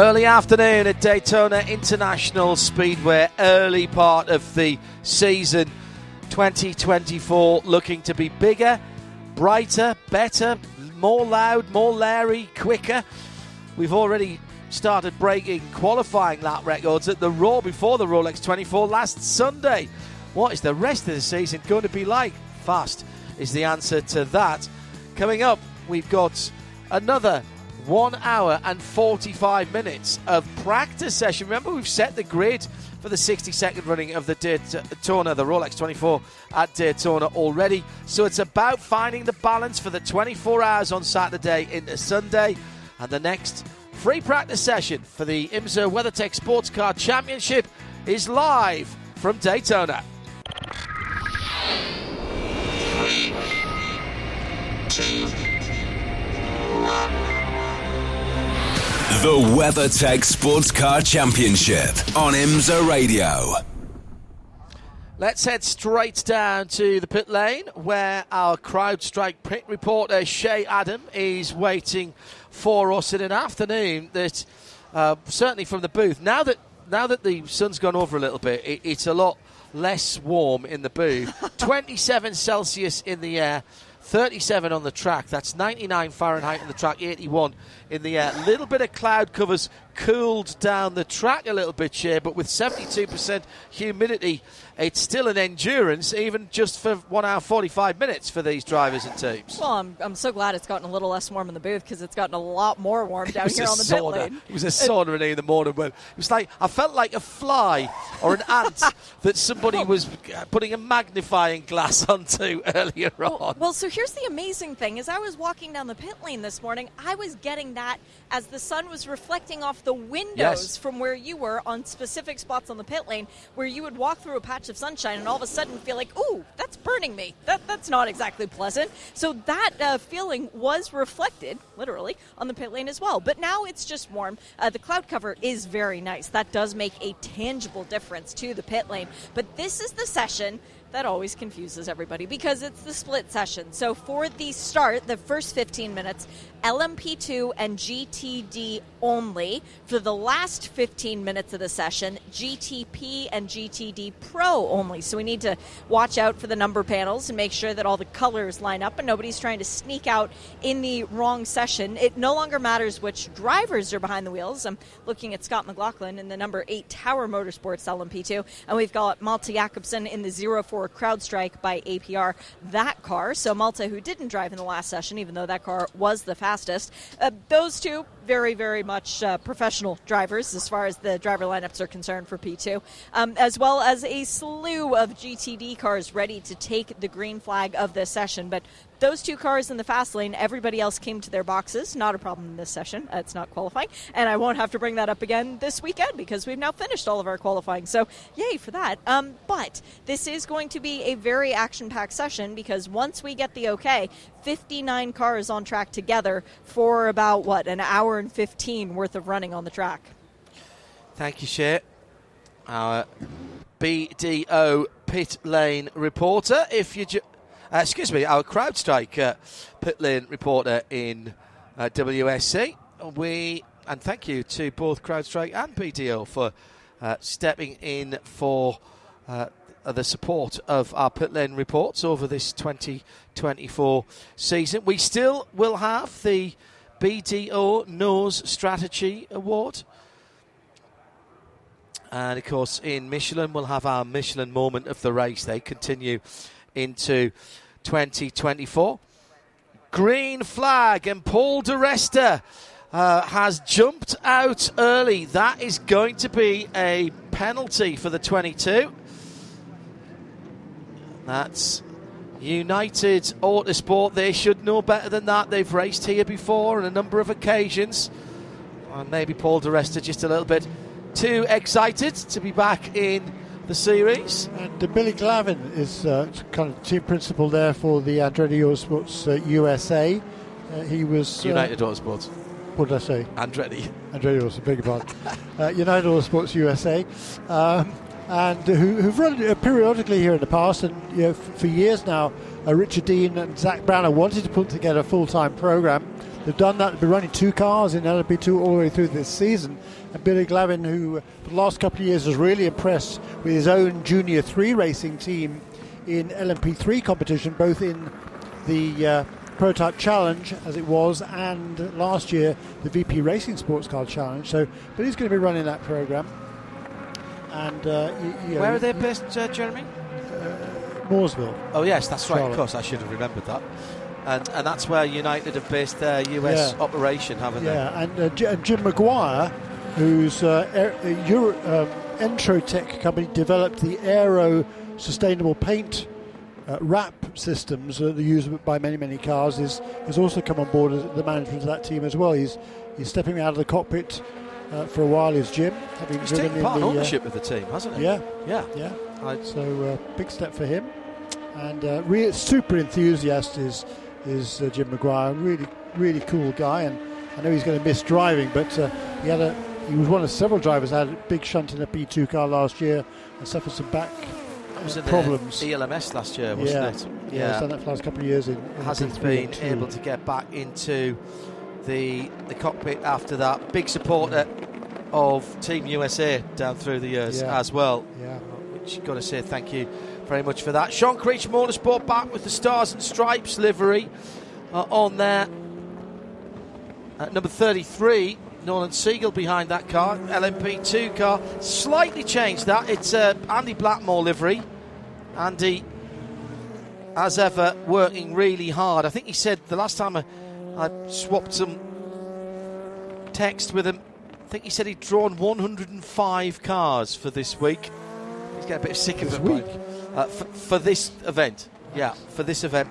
Early afternoon at Daytona International Speedway, early part of the season 2024, looking to be bigger, brighter, better, more loud, more Larry, quicker. We've already started breaking qualifying lap records at the Roar before the Rolex 24 last Sunday. What is the rest of the season going to be like? Fast is the answer to that. Coming up, we've got another one hour and 45 minutes of practice session. Remember, we've set the grid for the 60 second running of the Daytona, the Rolex 24 at Daytona already. So it's about finding the balance for the 24 hours on Saturday into Sunday. And the next free practice session for the IMSA WeatherTech Sports Car Championship is live from Daytona. Three, two, one. The WeatherTech Sports Car Championship on IMSA Radio. Let's head straight down to the pit lane where our CrowdStrike pit reporter Shea Adam is waiting for us in an afternoon that uh, certainly from the booth. Now that now that the sun's gone over a little bit, it, it's a lot less warm in the booth. 27 Celsius in the air. 37 on the track. That's 99 Fahrenheit on the track, 81 in the air. A Little bit of cloud covers cooled down the track a little bit here, but with 72% humidity, it's still an endurance, even just for one hour 45 minutes for these drivers and teams. Well, I'm, I'm so glad it's gotten a little less warm in the booth because it's gotten a lot more warm down here on the sauna. pit lane. It was a sauna in the morning. But it was like I felt like a fly or an ant that somebody was putting a magnifying glass onto earlier well, on. Well, so here's the amazing thing: as I was walking down the pit lane this morning, I was getting that as the sun was reflecting off the windows Yes. from where you were on specific spots on the pit lane, where you would walk through a patch of sunshine and all of a sudden feel like, "Ooh, that's burning me." That that's not exactly pleasant. So that uh, feeling was reflected, literally, on the pit lane as well. But now it's just warm. Uh, the cloud cover is very nice. That does make a tangible difference to the pit lane. But this is the session that always confuses everybody because it's the split session. So for the start, the first 15 minutes, LMP2 and GTD only. For the last 15 minutes of the session, GTP and GTD Pro only. So we need to watch out for the number panels and make sure that all the colors line up and nobody's trying to sneak out in the wrong session. It no longer matters which drivers are behind the wheels. I'm looking at Scott McLaughlin in the number 8 Tower Motorsports LMP2, and we've got Malte Jakobsen in the 04 CrowdStrike by APR, that car. So Malte, who didn't drive in the last session, even though that car was the fastest, uh, those two very, very much uh, professional drivers as far as the driver lineups are concerned for P2, um, as well as a slew of GTD cars ready to take the green flag of this session. But those two cars in the fast lane, everybody else came to their boxes. Not a problem in this session. It's not qualifying. And I won't have to bring that up again this weekend because we've now finished all of our qualifying. So, yay for that. Um, but this is going to be a very action packed session because once we get the okay, 59 cars on track together for about, what, an hour and 15 worth of running on the track. Thank you, Shea. Our BDO pit lane reporter. If you, ju- uh, excuse me, our CrowdStrike uh, pit lane reporter in uh, WSC. We and thank you to both CrowdStrike and BDO for uh, stepping in for uh, the support of our pit lane reports over this 2024 season. We still will have the BDO Knows Strategy Award. And of course, in Michelin, we'll have our Michelin moment of the race. They continue into 2024. green flag, and Paul di Resta uh, has jumped out early. That is going to be a penalty for the 22. That's United Autosport. They should know better than that. They've raced here before on a number of occasions. And maybe Paul di Resta just a little bit too excited to be back in the series. And uh, Billy Glavin is uh, kind of team principal there for the Andretti Autosports uh, USA. Uh, he was United Autosports. What did I say? Andretti. Andretti Autosports, your pardon. Uh, United Autosports USA. Um, and who, have run uh, periodically here in the past, and you know, for years now, uh, Richard Dean and Zak Brown wanted to put together a full-time program. They've done that. They've been running two cars in LMP2 all the way through this season. And Billy Glavin, who uh, for the last couple of years has really impressed with his own Junior 3 racing team in LMP3 competition, both in the uh, Prototype Challenge, as it was, and last year the VP Racing Sports Car Challenge. So Billy's going to be running that program. And uh, you, you Where know, are they based, uh, Jeremy? Uh, Mooresville. Oh, yes, that's Charlotte. right. Of course, I should have remembered that and, and that's where United have based their US yeah. operation, haven't yeah. they? Yeah, and, uh, Jim McGuire, whose uh, Euro, um, Entrotech company developed the Aero sustainable paint uh, wrap systems that are used by many many cars, is has also come on board as the management of that team as well. He's he's stepping out of the cockpit. Uh, for a while is Jim. Having He's taken part in uh, ownership of the team, hasn't he? Yeah, yeah, yeah. So uh, big step for him, and uh, really super enthusiast is is uh, Jim McGuire. Really, really cool guy, and I know he's going to miss driving, but uh, he had a he was one of several drivers that had a big shunt in a P2 car last year and suffered some back was problems. ELMS last year, wasn't yeah. it? Yeah, yeah. done that for the last couple of years. In, in hasn't been able to get back into the the cockpit after that. Big supporter of Team USA down through the years yeah. as well. Yeah, which got to say thank you very much for that. Sean Creech Motorsport back with the Stars and Stripes livery uh, on there. At number 33, Nolan Siegel behind that car. LMP2 car. Slightly changed that. It's uh, Andy Blackmore livery. Andy, as ever, working really hard. I think he said the last time I, I swapped some text with him, I think he said he'd drawn 105 cars for this week. He's getting a bit sick of this it. Week uh, for, for, this event. Yeah, for this event.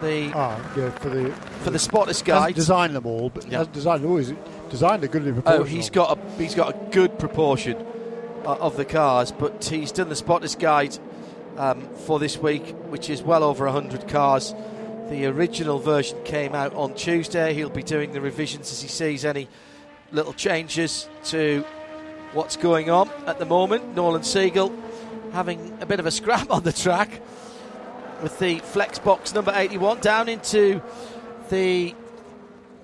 The ah, yeah, for the for the spotters guide. Designed them all, but yeah. designed them all. He's designed a good proportion. Oh, he's got a he's got a good proportion uh, of the cars, but he's done the spotters guide um, for this week, which is well over hundred cars. The original version came out on Tuesday. He'll be doing the revisions as he sees any little changes to what's going on at the moment. Nolan Siegel having a bit of a scrap on the track with the flex box number 81 down into the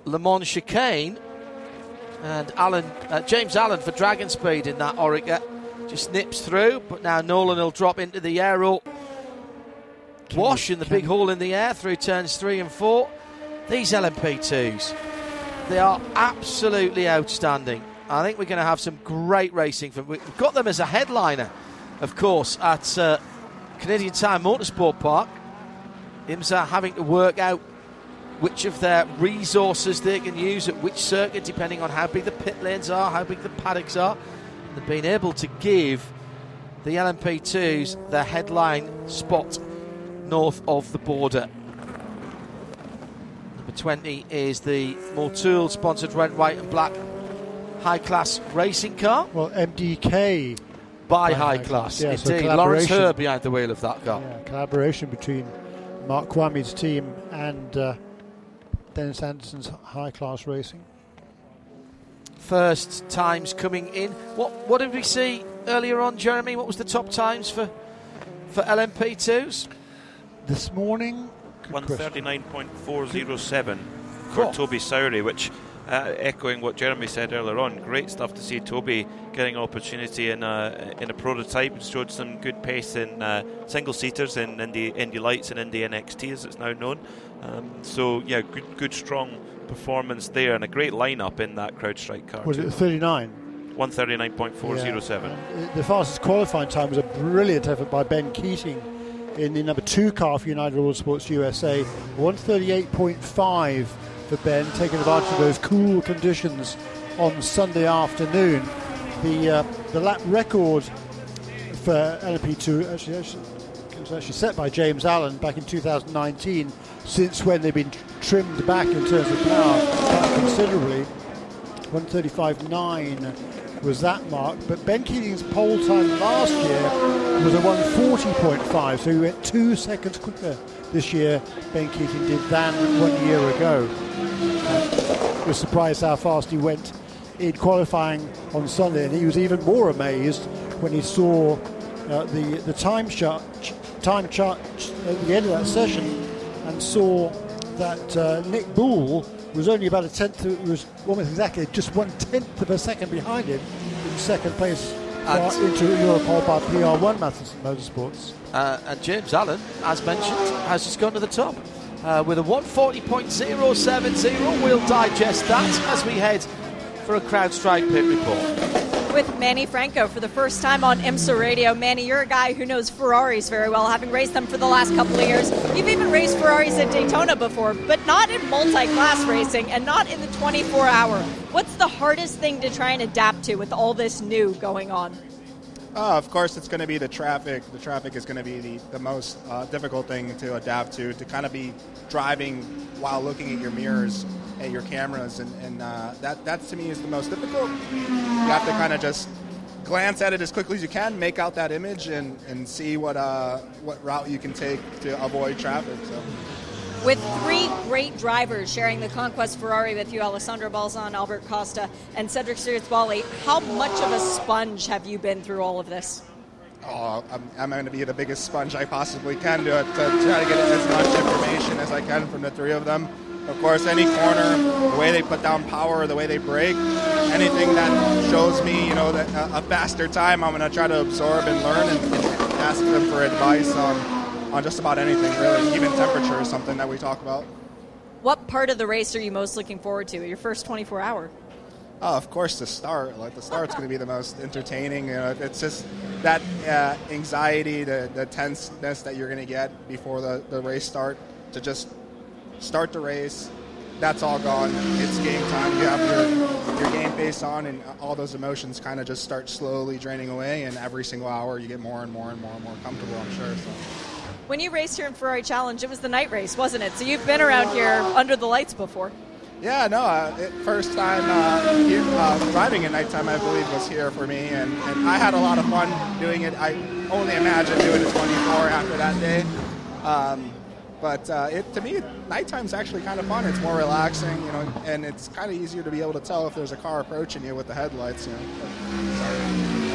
Le Mans chicane. And Alan, uh, James Allen for Dragon Speed in that Oreca just nips through, but now Nolan will drop into the aero wash in the big hole in the air through turns three and four. These LMP2s, they are absolutely outstanding. I think we're going to have some great racing. From, we've got them as a headliner of course, at uh, Canadian Tire Motorsport Park. IMSA having to work out which of their resources they can use at which circuit, depending on how big the pit lanes are, how big the paddocks are. And being able to give the LMP2s their headline spot north of the border. Number 20 is the Motul sponsored red, white, and black high class racing car. Well, MDK by, high, class. class. Yeah, Indeed, so Laurents Hörr behind the wheel of that car. Yeah, collaboration between Mark Kvamme's team and uh, Dennis Andersen's high class racing. First times coming in. What what did we see earlier on, Jeremy? What was the top times for for LMP2s? This morning, 139.407 for Toby Sowery, which uh, echoing what Jeremy said earlier on, great stuff to see Toby getting an opportunity in a in a prototype. And showed some good pace in uh, single seaters in Indy Indy Lights and Indy NXT as it's now known. Um, so yeah, good good strong performance there and a great lineup in that CrowdStrike car. Was it 39? 139.407. Yeah. The fastest qualifying time was a brilliant effort by Ben Keating in the number two car for United Autosports USA. 138.5 for Ben, taking advantage of those cool conditions on Sunday afternoon. The uh, the lap record for LMP2 actually, actually was actually set by James Allen back in 2019. Since when they've been trimmed back in terms of power considerably. 135.9 was that mark. But Ben Keating's pole time last year was a 140.5, so he went two seconds quicker this year. Ben Keating did than one year ago. Uh, was surprised how fast he went in qualifying on Sunday, and he was even more amazed when he saw uh, the the time chart time chart at the end of that session and saw that uh, Nick Boulle was only about a tenth, was almost exactly just one tenth of a second behind him in second place uh, Inter Europol by PR1 Mathiasen Motorsports. Uh, and James Allen, as mentioned, has just gone to the top uh, with a 140.070. We'll digest that as we head for a CrowdStrike pit report with Manny Franco for the first time on IMSA Radio. Manny, you're a guy who knows Ferraris very well, having raced them for the last couple of years. You've even raced Ferraris at Daytona before, but not in multi-class racing and not in the 24-hour. What's the hardest thing to try and adapt to with all this new going on? Uh, of course, it's going to be the traffic. The traffic is going to be the, the most uh, difficult thing to adapt to, to kind of be driving while looking at your mirrors at your cameras, and, and uh, that that to me is the most difficult. You have to kind of just glance at it as quickly as you can, make out that image, and, and see what uh, what route you can take to avoid traffic. So. With three great drivers sharing the Conquest Ferrari with you, Alessandro Balzan, Albert Costa, and Cedric Sbirrazzuoli, how much of a sponge have you been through all of this? Oh, I'm, I'm, going to be the biggest sponge I possibly can to, to try to get as much information as I can from the three of them. Of course, any corner, the way they put down power, the way they brake, anything that shows me, you know, that a, faster time, I'm going to try to absorb and learn and, and ask them for advice on, on just about anything, really. Even temperature is something that we talk about. What part of the race are you most looking forward to? Your first 24 hour? Oh, of course, the start. Like the start's going to be the most entertaining. You know, it's just that uh, anxiety, the, the tenseness that you're going to get before the, the race start to just start the race. That's all gone. It's game time. You have your, your game face on, and all those emotions kind of just start slowly draining away. And every single hour, you get more and more and more and more comfortable. I'm sure. So. When you raced here in Ferrari Challenge, it was the night race, wasn't it? So you've been around here under the lights before. Yeah, no, uh, it, first time uh, here, uh, driving at nighttime, I believe, was here for me, and, and I had a lot of fun doing it. I only imagine doing it 24 after that day. Um, but uh, it, to me, nighttime's actually kind of fun. It's more relaxing, you know, and it's kind of easier to be able to tell if there's a car approaching you with the headlights. You know.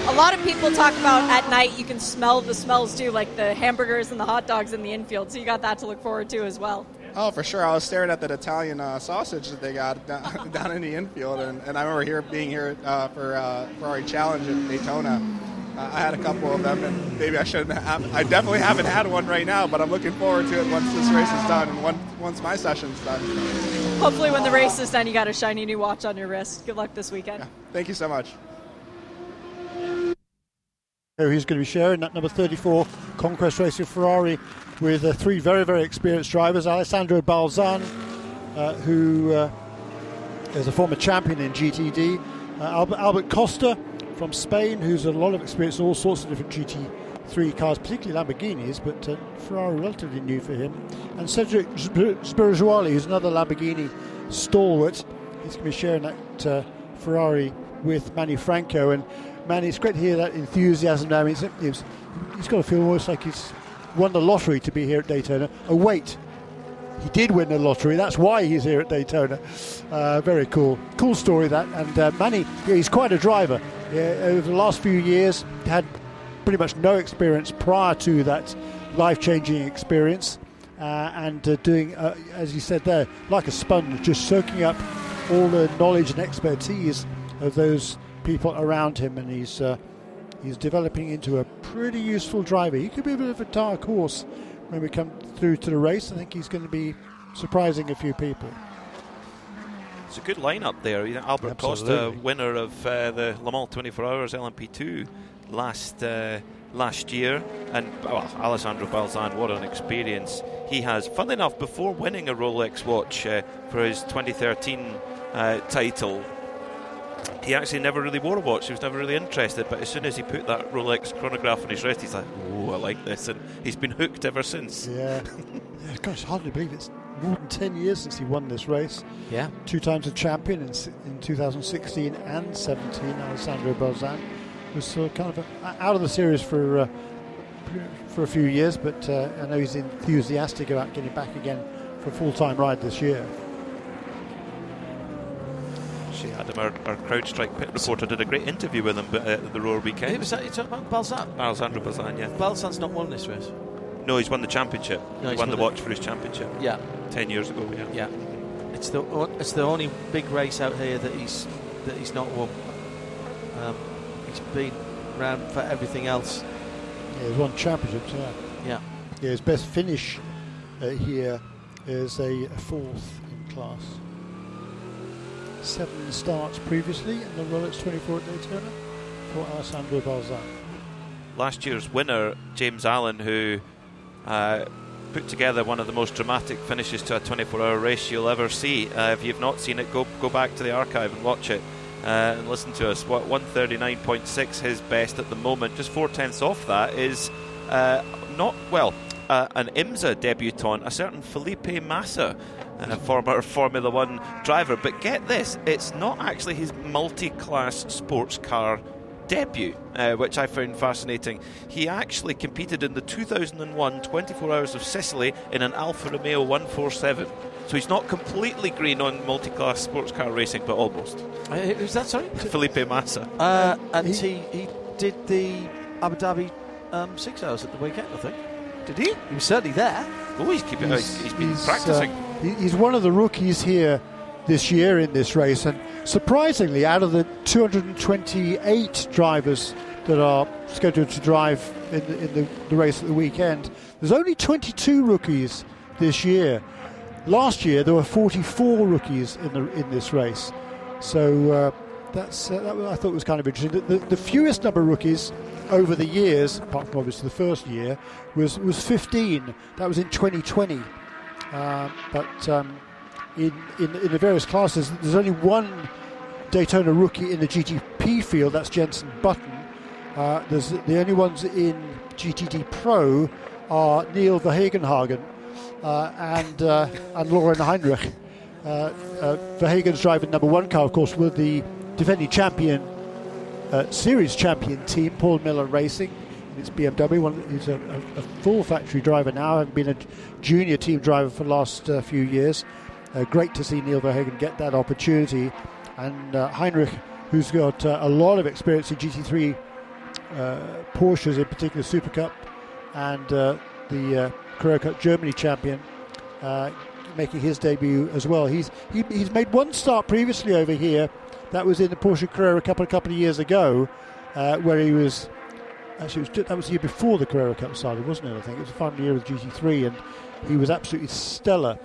A lot of people talk about at night you can smell the smells too, like the hamburgers and the hot dogs in the infield. So you got that to look forward to as well. Oh, for sure. I was staring at that Italian uh, sausage that they got down, down in the infield, and, and I remember here being here uh, for uh, Ferrari Challenge at Daytona I had a couple of them, and maybe I shouldn't have. I definitely haven't had one right now, but I'm looking forward to it once this race is done and one, once my session's done. Hopefully, when the race is done, you got a shiny new watch on your wrist. Good luck this weekend. Yeah, thank you so much. So he's going to be sharing that number 34 Conquest Racing Ferrari with uh, three very, very experienced drivers. Alessandro Balzan, uh, who uh, is a former champion in GTD. Uh, Albert, Albert Costa, from Spain who's a lot of experience in all sorts of different GT3 cars, particularly Lamborghinis, but uh, Ferrari relatively new for him. And Cedric Sbirrazzuoli, who's another Lamborghini stalwart, he's going to be sharing that uh, Ferrari with Manny Franco. And Manny, it's great to hear that enthusiasm now. He's, he's, he's got to feel almost like he's won the lottery to be here at Daytona. Oh, wait, he did win the lottery. That's why he's here at Daytona. Uh, very cool. Cool story that. And uh, Manny, yeah, he's quite a driver. Yeah, over the last few years, had pretty much no experience prior to that life-changing experience. Uh, and uh, doing, uh, as you said there, like a sponge, just soaking up all the knowledge and expertise of those people around him. And he's uh, he's developing into a pretty useful driver. He could be a bit of a dark horse when we come through to the race. I think he's going to be surprising a few people. It's a good lineup there. You know, Albert Absolutely. Costa, winner of uh, the Le Mans 24 Hours LMP2 last uh, last year. And well, Alessandro Balzan, what an experience he has. Funnily enough, before winning a Rolex watch uh, for his 2013 uh, title, he actually never really wore a watch. He was never really interested. But as soon as he put that Rolex chronograph on his wrist, he's like, "Oh, I like this," and he's been hooked ever since. Yeah, yeah gosh, hardly believe it's more than 10 years since he won this race. Yeah. Two times a champion in, in 2016 and 17. Alessandro Balzan was sort of kind of a, out of the series for uh, for a few years, but uh, I know he's enthusiastic about getting back again for a full time ride this year. Shea Adam, our, our CrowdStrike pit reporter, did a great interview with him at uh, the Roar weekend. Who was that you talking about? Balzan? Alessandro Balzan, yeah. Balzan's not won this race. No, he's won the championship. No, he he's won the won watch for his championship. Yeah. Ten years ago, yeah. Yeah. It's the it's the only big race out here that he's that he's not won. Um, he's been around for everything else. Yeah, he's won championships. Yeah. Yeah. Yeah, his best finish uh, here is a, a fourth in class. Seven starts previously in the Rolex 24 at Daytona for Alessandro Balzan. Last year's winner, James Allen, who uh, put together one of the most dramatic finishes to a 24-hour race you'll ever see. Uh, if you've not seen it, go go back to the archive and watch it. Uh, and listen to us. What 139.6 his best at the moment. Just four tenths off that is uh, not well. Uh, an IMSA debutant, a certain Felipe Massa, a former Formula One driver. But get this, it's not actually his multi-class sports car debut, uh, which I found fascinating. He actually competed in the 2001 24 Hours of Sicily in an Alfa Romeo 147. So he's not completely green on multi-class sports car racing, but almost. Uh, who's that? Sorry, Felipe Massa. Uh, and he, he did the Abu Dhabi um, six hours at the weekend, I think. Did he? He was certainly there. Oh, he's keeping. He's, he's been he's, practicing. Uh, he's one of the rookies here this year in this race, and surprisingly, out of the 228 drivers that are scheduled to drive in the, in the, the race at the weekend, there's only 22 rookies this year. Last year there were 44 rookies in the in this race, so uh, that's uh, that I thought was kind of interesting. The, the, the, fewest number of rookies over the years, apart from obviously the first year, was was 15. That was in 2020. Uh, but um, in, in in the various classes, there's only one Daytona rookie in the GTP field. That's Jenson Button. Uh, there's the only ones in GTD Pro are Neil Verhagenhagen uh, and uh, and Laurin Heinrich. Uh, uh, Verhagen's driving number one car, of course, with the defending champion, uh, series champion team, Paul Miller Racing. It's BMW. One, he's a, a, a, full factory driver now, having been a junior team driver for the last uh, few years. Uh, great to see Neil Verhagen get that opportunity. And uh, Heinrich, who's got uh, a lot of experience in GT3 uh, Porsches, in particular Super Cup, and uh, the Carrera Cup Germany champion, making his debut as well. He's he, he's made one start previously over here. That was in the Porsche Carrera Cup a couple of years ago, where he was Actually, was, that was the year before the Carrera Cup started, wasn't it? I think it was the final year with GT3, and he was absolutely stellar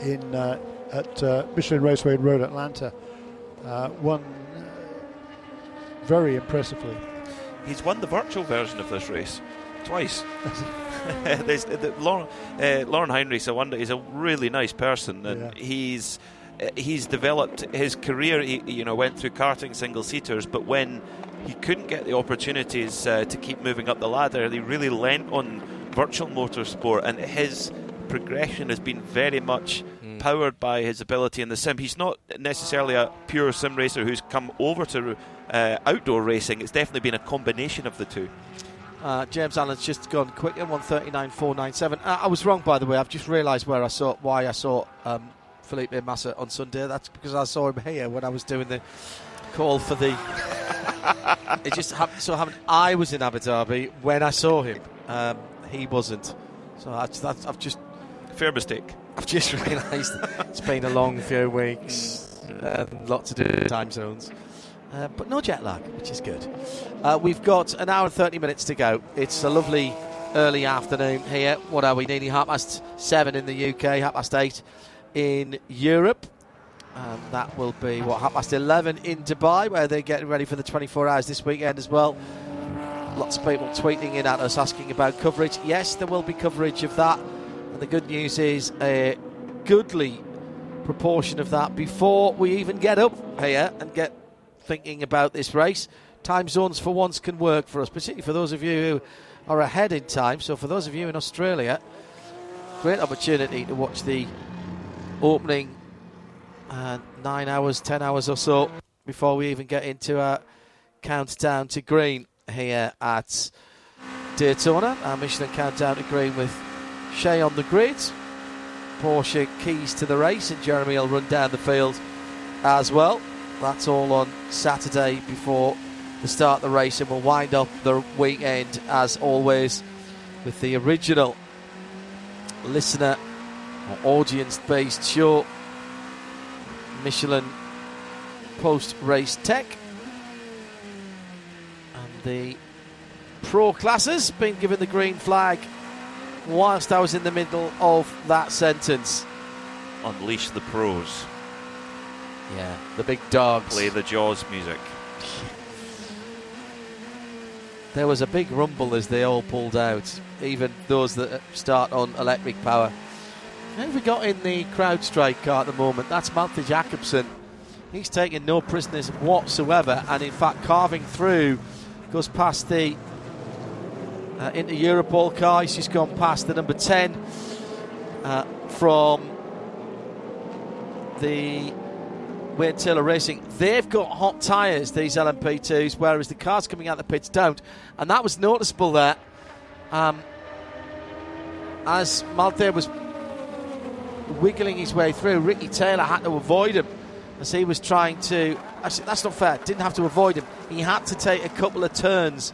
in uh, at uh, Michelin Raceway in Road Atlanta. Uh, won very impressively. He's won the virtual version of this race twice. There's, the, Laurin, uh, Laurin Heinrich's a wonder. He's a really nice person, and yeah. he's he's developed his career. He, you know, went through karting single seaters, but when he couldn't get the opportunities uh, to keep moving up the ladder. He really lent on virtual motorsport, and his progression has been very much mm. powered by his ability in the sim. He's not necessarily a pure sim racer who's come over to uh, outdoor racing. It's definitely been a combination of the two. Uh, James Allen's just gone quicker, 139.497. Uh, I was wrong, by the way. I've just realised where I saw why I saw um, Felipe Massa on Sunday. That's because I saw him here when I was doing the call for the. it just happened, so happened. I was in Abu Dhabi when I saw him. Um, he wasn't. So that's, that's, I've just. Fair mistake. I've just realised it's been a long few weeks and lots of different time zones. Uh, but no jet lag, which is good. Uh, we've got an hour and 30 minutes to go. It's a lovely early afternoon here. What are we, nearly half past seven in the UK, half past eight in Europe. And that will be, what, half past 11 in Dubai, where they're getting ready for the 24 hours this weekend as well. lots of people tweeting in at us asking about coverage. Yes, there will be coverage of that. And the good news is a goodly proportion of that before we even get up here and get thinking about this race. Time zones for once can work for us, particularly for those of you who are ahead in time. So, for those of you in Australia, great opportunity to watch the opening uh, nine hours, ten hours or so before we even get into our countdown to green here at Daytona. Our Michelin countdown to green with Shea on the grid. Porsche keys to the race, and Jeremy will run down the field as well. That's all on Saturday before the start of the race, and we'll wind up the weekend as always with the original listener or audience based show Michelin post race tech. And the pro classes been given the green flag whilst I was in the middle of that sentence. Unleash the pros. Yeah, the big dogs. Play the Jaws music. There was a big rumble as they all pulled out, even those that start on electric power. Who have we got in the crowd strike car at the moment? That's Malte Jakobsen. He's taking no prisoners whatsoever, and in fact, carving through, goes past the uh, Inter Europol car. He's just gone past the number 10 uh, from the Wayne Taylor Racing. They've got hot tyres, these LMP2s, whereas the cars coming out the pits don't. And that was noticeable there. Um, as Malte was wiggling his way through, Ricky Taylor had to avoid him as he was trying to. Actually, that's not fair. Didn't have to avoid him. He had to take a couple of turns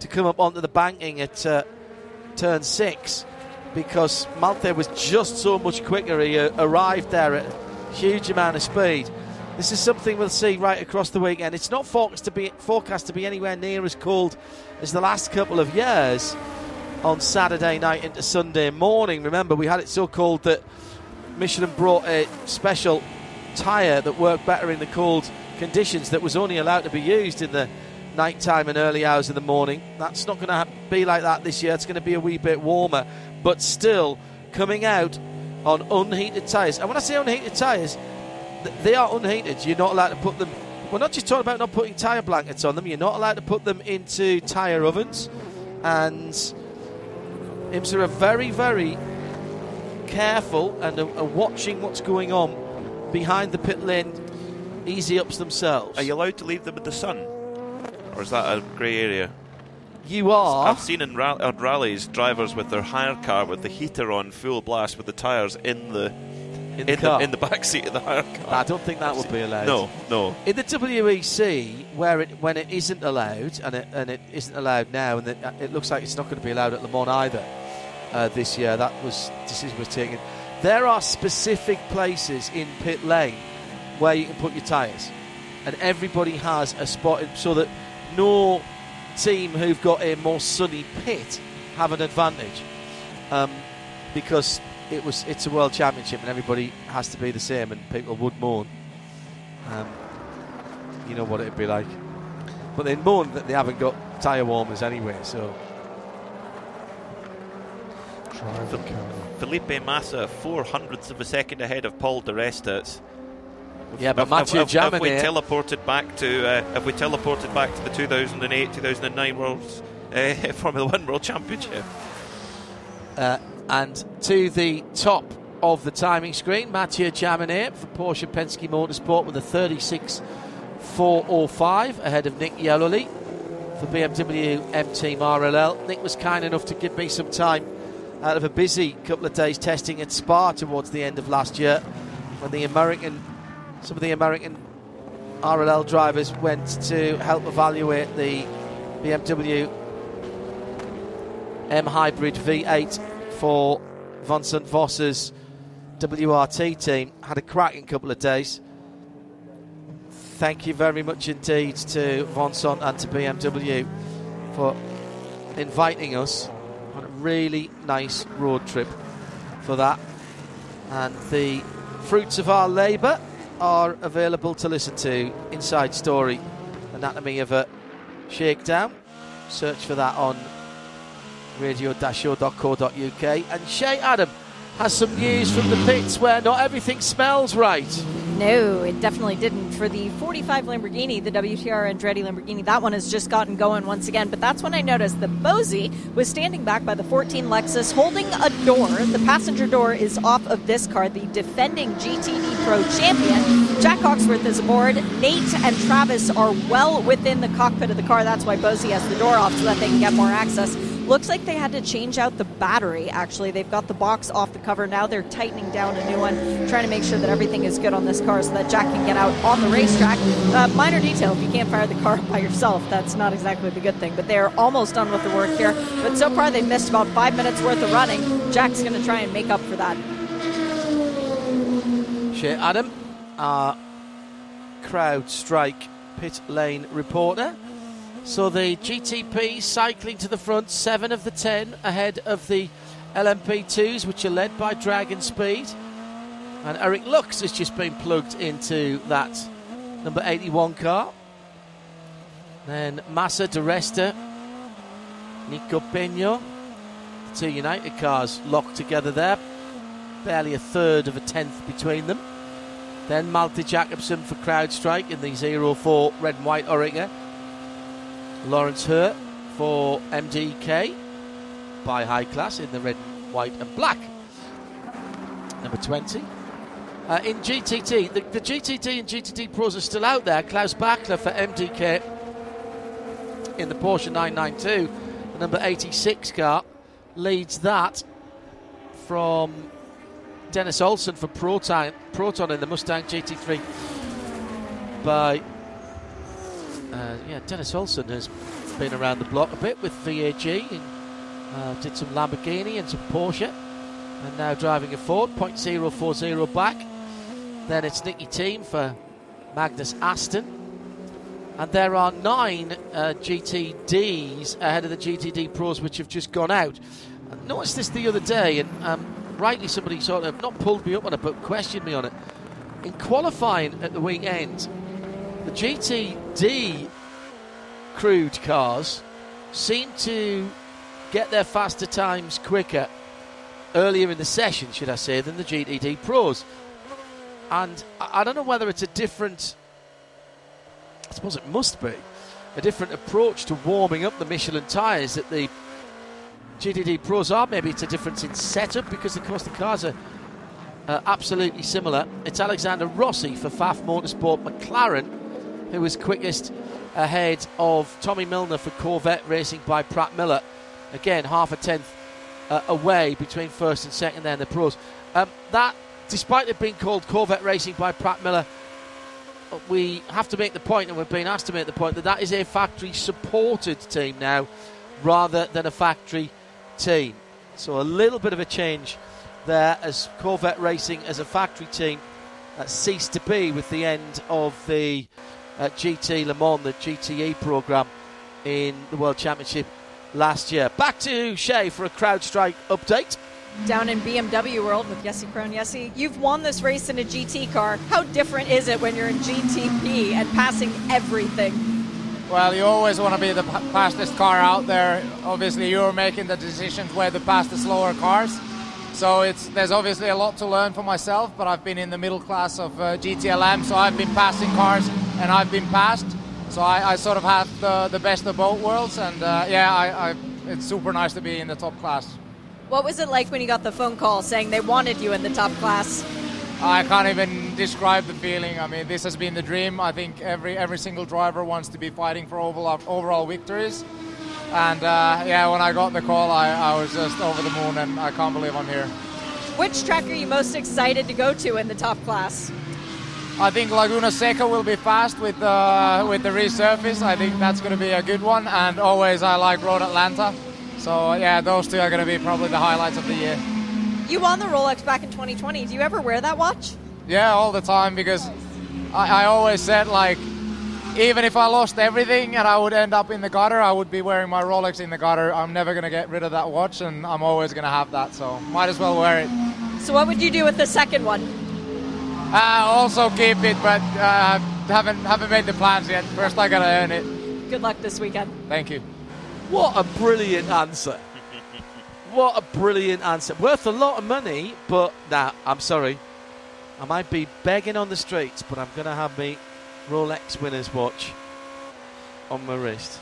to come up onto the banking at uh, turn six because Malte was just so much quicker. He uh, arrived there at a huge amount of speed. This is something we'll see right across the weekend. It's not forecast to be, forecast to be anywhere near as cold as the last couple of years on Saturday night into Sunday morning. Remember, we had it so cold that Michelin brought a special tyre that worked better in the cold conditions that was only allowed to be used in the night time and early hours of the morning. That's not going to be like that this year. It's going to be a wee bit warmer, but still coming out on unheated tyres. And when I say unheated tyres, they are unheated. You're not allowed to put them. We're not just talking about not putting tyre blankets on them. You're not allowed to put them into tyre ovens. And IMSA are very, very careful and are, are watching what's going on behind the pit lane easy ups themselves. Are you allowed to leave them in the sun? Or is that a grey area? You are. I've seen in ra- rallies drivers with their hire car with the heater on full blast with the tyres in the in the, in car. the, in the back seat of the hire car. I don't think that would be allowed. No, no. In the WEC, where it when it isn't allowed, and it and it isn't allowed now, and it, it looks like it's not going to be allowed at Le Mans either uh, this year. That was decision was taken. There are specific places in pit lane where you can put your tyres, and everybody has a spot so that no team who've got a more sunny pit have an advantage, um, because it was it's a world championship and everybody has to be the same, and people would moan. Um, you know what it'd be like, but they moan that they haven't got tyre warmers anyway. So Driving car. Felipe Massa, four hundredths of a second ahead of Paul Di Resta. Yeah, but have, Mathieu have, have, have we teleported back to uh, have we teleported back to the 2008 2009 World uh, Formula One World Championship? Uh, and to the top of the timing screen, Mathieu Jaminet for Porsche Penske Motorsport with a 36.405 ahead of Nick Yelloly for BMW M Team RLL. Nick was kind enough to give me some time out of a busy couple of days testing at Spa towards the end of last year when the American, some of the American RLL drivers went to help evaluate the BMW M Hybrid V8 for Vincent Vosse's WRT team. Had a cracking couple of days. Thank you very much indeed to Vincent and to BMW for inviting us really nice road trip for that. And the fruits of our labour are available to listen to. Inside Story, Anatomy of a Shakedown. Search for that on radio-show.co.uk. And Shea Adam has some news from the pits where not everything smells right. No, it definitely didn't. For the 45 Lamborghini, the WTR Andretti Lamborghini, that one has just gotten going once again. But that's when I noticed that Bozy was standing back by the 14 Lexus holding a door. The passenger door is off of this car, the defending GTD Pro champion. Jack Hawksworth is aboard. Nate and Travis are well within the cockpit of the car. That's why Bozy has the door off so that they can get more access. Looks like they had to change out the battery, actually. They've got the box off the cover. Now they're tightening down a new one, trying to make sure that everything is good on this car so that Jack can get out on the racetrack. Uh, minor detail if you can't fire the car by yourself, that's not exactly the good thing. But they're almost done with the work here. But so far, they've missed about five minutes worth of running. Jack's going to try and make up for that. Shea Adam, our crowd strike pit lane reporter. So the GTP cycling to the front, seven of the ten ahead of the LMP2s, which are led by Dragon Speed. And Eric Lux has just been plugged into that number 81 car. Then Massa DiResta, Nico Pino, the two United cars locked together there. Barely a third of a tenth between them. Then Malte Jakobsen for CrowdStrike in the 04 red and white Oreca. Laurents Hörr for MDK by High Class in the red, white, and black. Number 20. Uh, in GTD, the, the, GTD and GTD Pros are still out there. Klaus Bachler for MDK in the Porsche 992, the number 86 car, leads that from Dennis Olsen for Proton, Proton in the Mustang GT3 by uh, yeah, Dennis Olsen has been around the block a bit with VAG and uh, did some Lamborghini and some Porsche, and now driving a Ford. .040 back. Then it's Nicki Thiim for Magnus Aston, and there are nine uh, GTDs ahead of the GTD Pros which have just gone out. I noticed this the other day, and um, rightly somebody sort of not pulled me up on it, but questioned me on it. In qualifying at the weekend, the GTD crude cars seem to get their faster times quicker earlier in the session, should I say, than the GTD Pros. And I don't know whether it's a different, I suppose it must be, a different approach to warming up the Michelin tyres that the GTD Pros are. Maybe it's a difference in setup because, of course, the cars are uh, absolutely similar. It's Alexander Rossi for Pfaff Motorsport McLaren who was quickest ahead of Tommy Milner for Corvette Racing by Pratt Miller. Again, half a tenth uh, away between first and second there in the pros. Um, that, despite it being called Corvette Racing by Pratt Miller, we have to make the point, and we've been asked to make the point, that that is a factory supported team now rather than a factory team. So a little bit of a change there as Corvette Racing as a factory team uh, ceased to be with the end of the at GT Le Mans, the GTE program in the World Championship last year. Back to Shea for a CrowdStrike update. Down in BMW World with Jesse Krohn. Jesse, you've won this race in a GT car. How different is it when you're in GTP and passing everything? Well, you always want to be the fastest car out there. Obviously, you're making the decisions where to pass the slower cars. So it's there's obviously a lot to learn for myself, but I've been in the middle class of uh, GTLM, so I've been passing cars and I've been passed. So I, I sort of have the, the best of both worlds, and uh, yeah, I, I, it's super nice to be in the top class. What was it like when you got the phone call saying they wanted you in the top class? I can't even describe the feeling. I mean, this has been the dream. I think every every single driver wants to be fighting for overall, overall victories. And uh, yeah, when I got the call, I, I was just over the moon, and I can't believe I'm here. Which track are you most excited to go to in the top class? I think Laguna Seca will be fast with uh, with the resurface. I think that's going to be a good one. And always, I like Road Atlanta. So yeah, those two are going to be probably the highlights of the year. You won the Rolex back in 2020. Do you ever wear that watch? Yeah, all the time because I, I always said like even if I lost everything and I would end up in the gutter, I would be wearing my Rolex in the gutter. I'm never going to get rid of that watch, and I'm always going to have that, so might as well wear it. So, what would you do with the second one? Uh, also keep it, but uh, haven't haven't made the plans yet. First, I got to earn it. Good luck this weekend. Thank you. What a brilliant answer. what a brilliant answer. Worth a lot of money, but nah, I'm sorry. I might be begging on the streets, but I'm going to have me Rolex winner's watch on my wrist.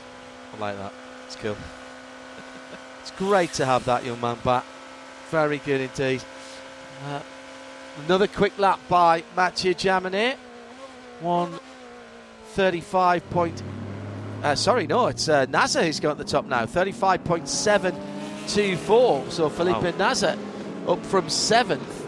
I like that. It's cool. it's great to have that young man back. Very good indeed. Uh, another quick lap by Mathieu Jaminet. 135 point. Uh, sorry, no, it's uh, Nasr who's going at the top now. 35.724. So Felipe wow. Nasr up from seventh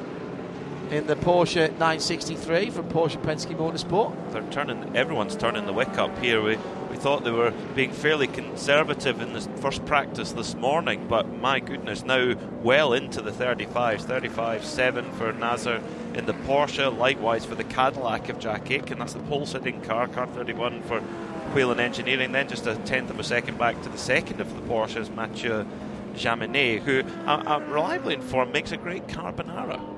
in the Porsche 963 from Porsche Penske Motorsport. They're turning, everyone's turning the wick up here. We, we thought they were being fairly conservative in the first practice this morning, but my goodness, now well into the 35s, 35 7 for Nasr in the Porsche, likewise for the Cadillac of Jack Aitken. That's the pole sitting car, car 31 for Whelen Engineering. Then just a tenth of a second back to the second of the Porsches, Mathieu Jaminet, who I'm, I'm reliably informed makes a great carbonara.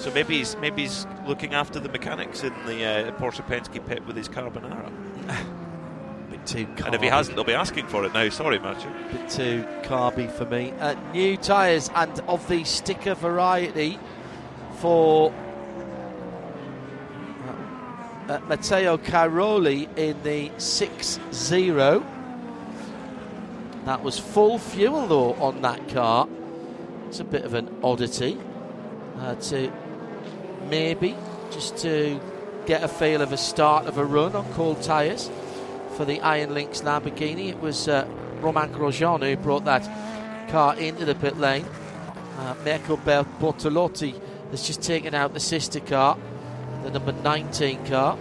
So maybe he's maybe he's looking after the mechanics in the uh, Porsche Penske pit with his carbonara. bit too carby. And if he hasn't, they'll be asking for it now. Sorry, Matthew. Bit too carby for me. Uh, new tyres and of the sticker variety for uh, uh Matteo Cairoli in the 6 0. That was full fuel though on that car. It's a bit of an oddity uh, to maybe just to get a feel of a start of a run on cold tyres for the Iron Lynx Lamborghini. It was uh, Romain Grosjean who brought that car into the pit lane. Uh, Mirko Bortolotti has just taken out the sister car, the number 19 car.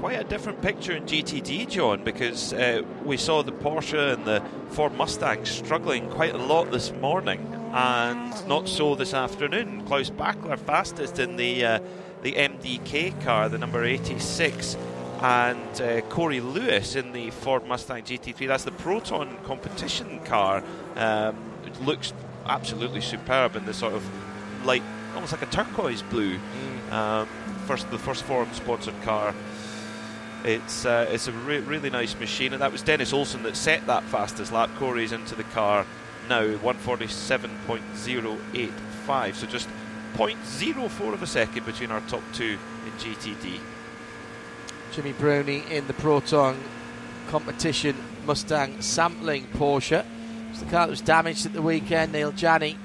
Quite a different picture in GTD, John, because uh, we saw the Porsche and the Ford Mustang struggling quite a lot this morning and not so this afternoon. Klaus Bachler fastest in the uh, the MDK car, the number 86, and uh, Corey Lewis in the Ford Mustang GT3. That's the Proton competition car. Um, it looks absolutely superb in the sort of light, almost like a turquoise blue. Mm. Um, first, the first Ford sponsored car. It's uh, it's a re- really nice machine, and that was Dennis Olsen that set that fastest lap. Corey's into the car now 147.085, so just 0.04 of a second between our top two in GTD. Jimmy Bruni in the Proton competition Mustang sampling Porsche. It's the car that was damaged at the weekend, Neel Jani,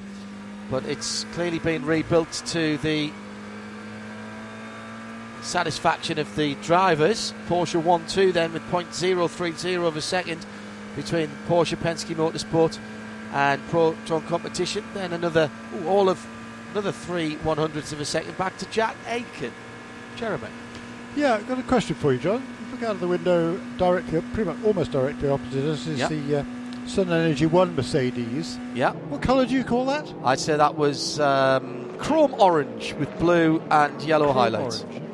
but it's clearly been rebuilt to the satisfaction of the drivers. Porsche 1 2 then with 0.030 of a second between Porsche Penske Motorsport and Proton competition. Then another, ooh, all of another three one hundredths of a second back to Jack Aitken. Jeremy. Yeah, I've got a question for you, John. Look out of the window directly, pretty much almost directly opposite us is yep. the uh, SunEnergy1 Mercedes. Yeah. What colour do you call that? I'd say that was um, chrome orange with blue and yellow chrome highlights. Orange.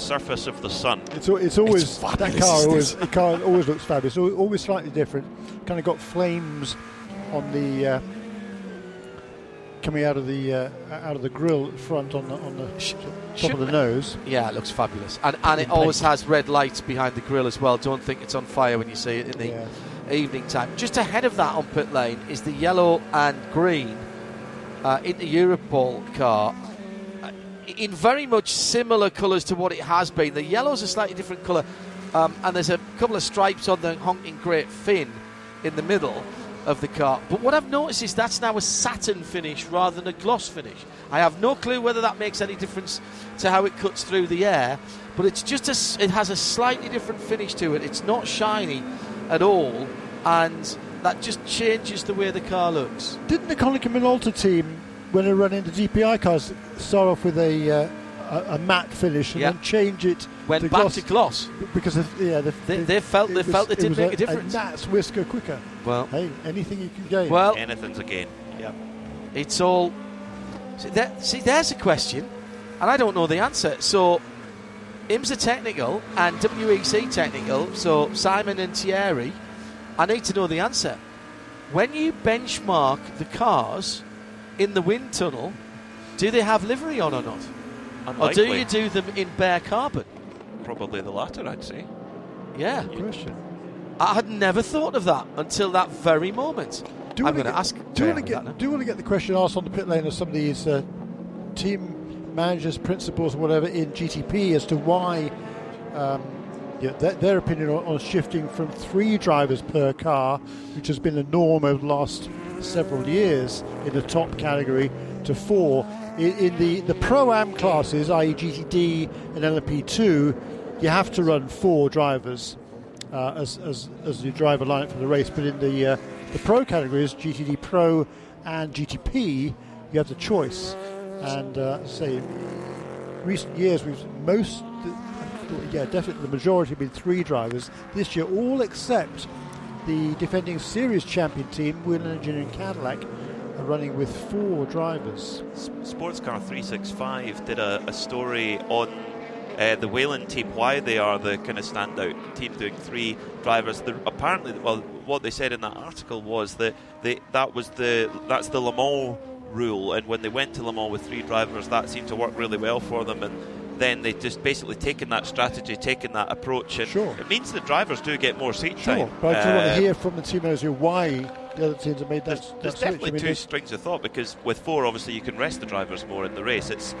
Okay, thank you. Surface of the sun. It's, it's always it's that car always the car always looks fabulous. Always slightly different. Kind of got flames on the. Uh, coming out of the uh, out of the grill front on the on the top of the nose. Yeah, it looks fabulous, and and it always has red lights behind the grill as well. Don't think it's on fire when you see it in the yeah. evening time. Just ahead of that on pit lane is the yellow and green uh, Inter Europol car. In very much similar colours to what it has been. The yellow's a slightly different colour, um, and there's a couple of stripes on the honking great fin in the middle of the car. But what I've noticed is that's now a satin finish rather than a gloss finish. I have no clue whether that makes any difference to how it cuts through the air, but it's just a, it has a slightly different finish to it. It's not shiny at all, and that just changes the way the car looks. Didn't the Konica Minolta team, when they run into GPI cars, start off with a uh, a, a, matte finish and then change it went to back gloss to gloss because of, yeah they, they, they felt they was, felt it, it did make a, a difference. A gnat's whisker quicker. Well, hey, anything you can gain. Well, anything's a gain. Yeah, it's all. See, that, see, there's a question, and I don't know the answer. So, IMSA technical and WEC technical. So Simon and Thierry I need to know the answer. When you benchmark the cars in the wind tunnel, do they have livery on or not? Unlikely. Or do you do them in bare carbon? Probably the latter, I'd say. Yeah. Question. I had never thought of that until that very moment. Do I'm going to ask. Do you want to get? Do you want to get the question asked on the pit lane of some of these uh, team managers, principals, whatever in GTP as to why? Um, yeah, their, their opinion on, on shifting from three drivers per car, which has been the norm over the last several years in the top category, to four. In, in the, the Pro Am classes, i.e., GTD and LMP2, you have to run four drivers uh, as, as, as you drive a lineup for the race. But in the uh, the Pro categories, GTD Pro and GTP, you have the choice. And uh, say, recent years, we've most, yeah, definitely the majority have been three drivers. This year, all except the defending series champion team, Whelen Engineering Cadillac, are running with four drivers. Sportscar365 did a, a story on uh, the Whelen team, why they are the kind of standout team doing three drivers. The, apparently, well, what they said in that article was that they, that was the that's the Le Mans rule, and when they went to Le Mans with three drivers, that seemed to work really well for them. And then they've just basically taken that strategy, taken that approach, and Sure. it means the drivers do get more seat Sure, time. but I just want to hear from the team manager why the other teams have made that, there's, there's. I definitely mean, two strings of thought because with four, obviously, you can rest the drivers more in the race. It's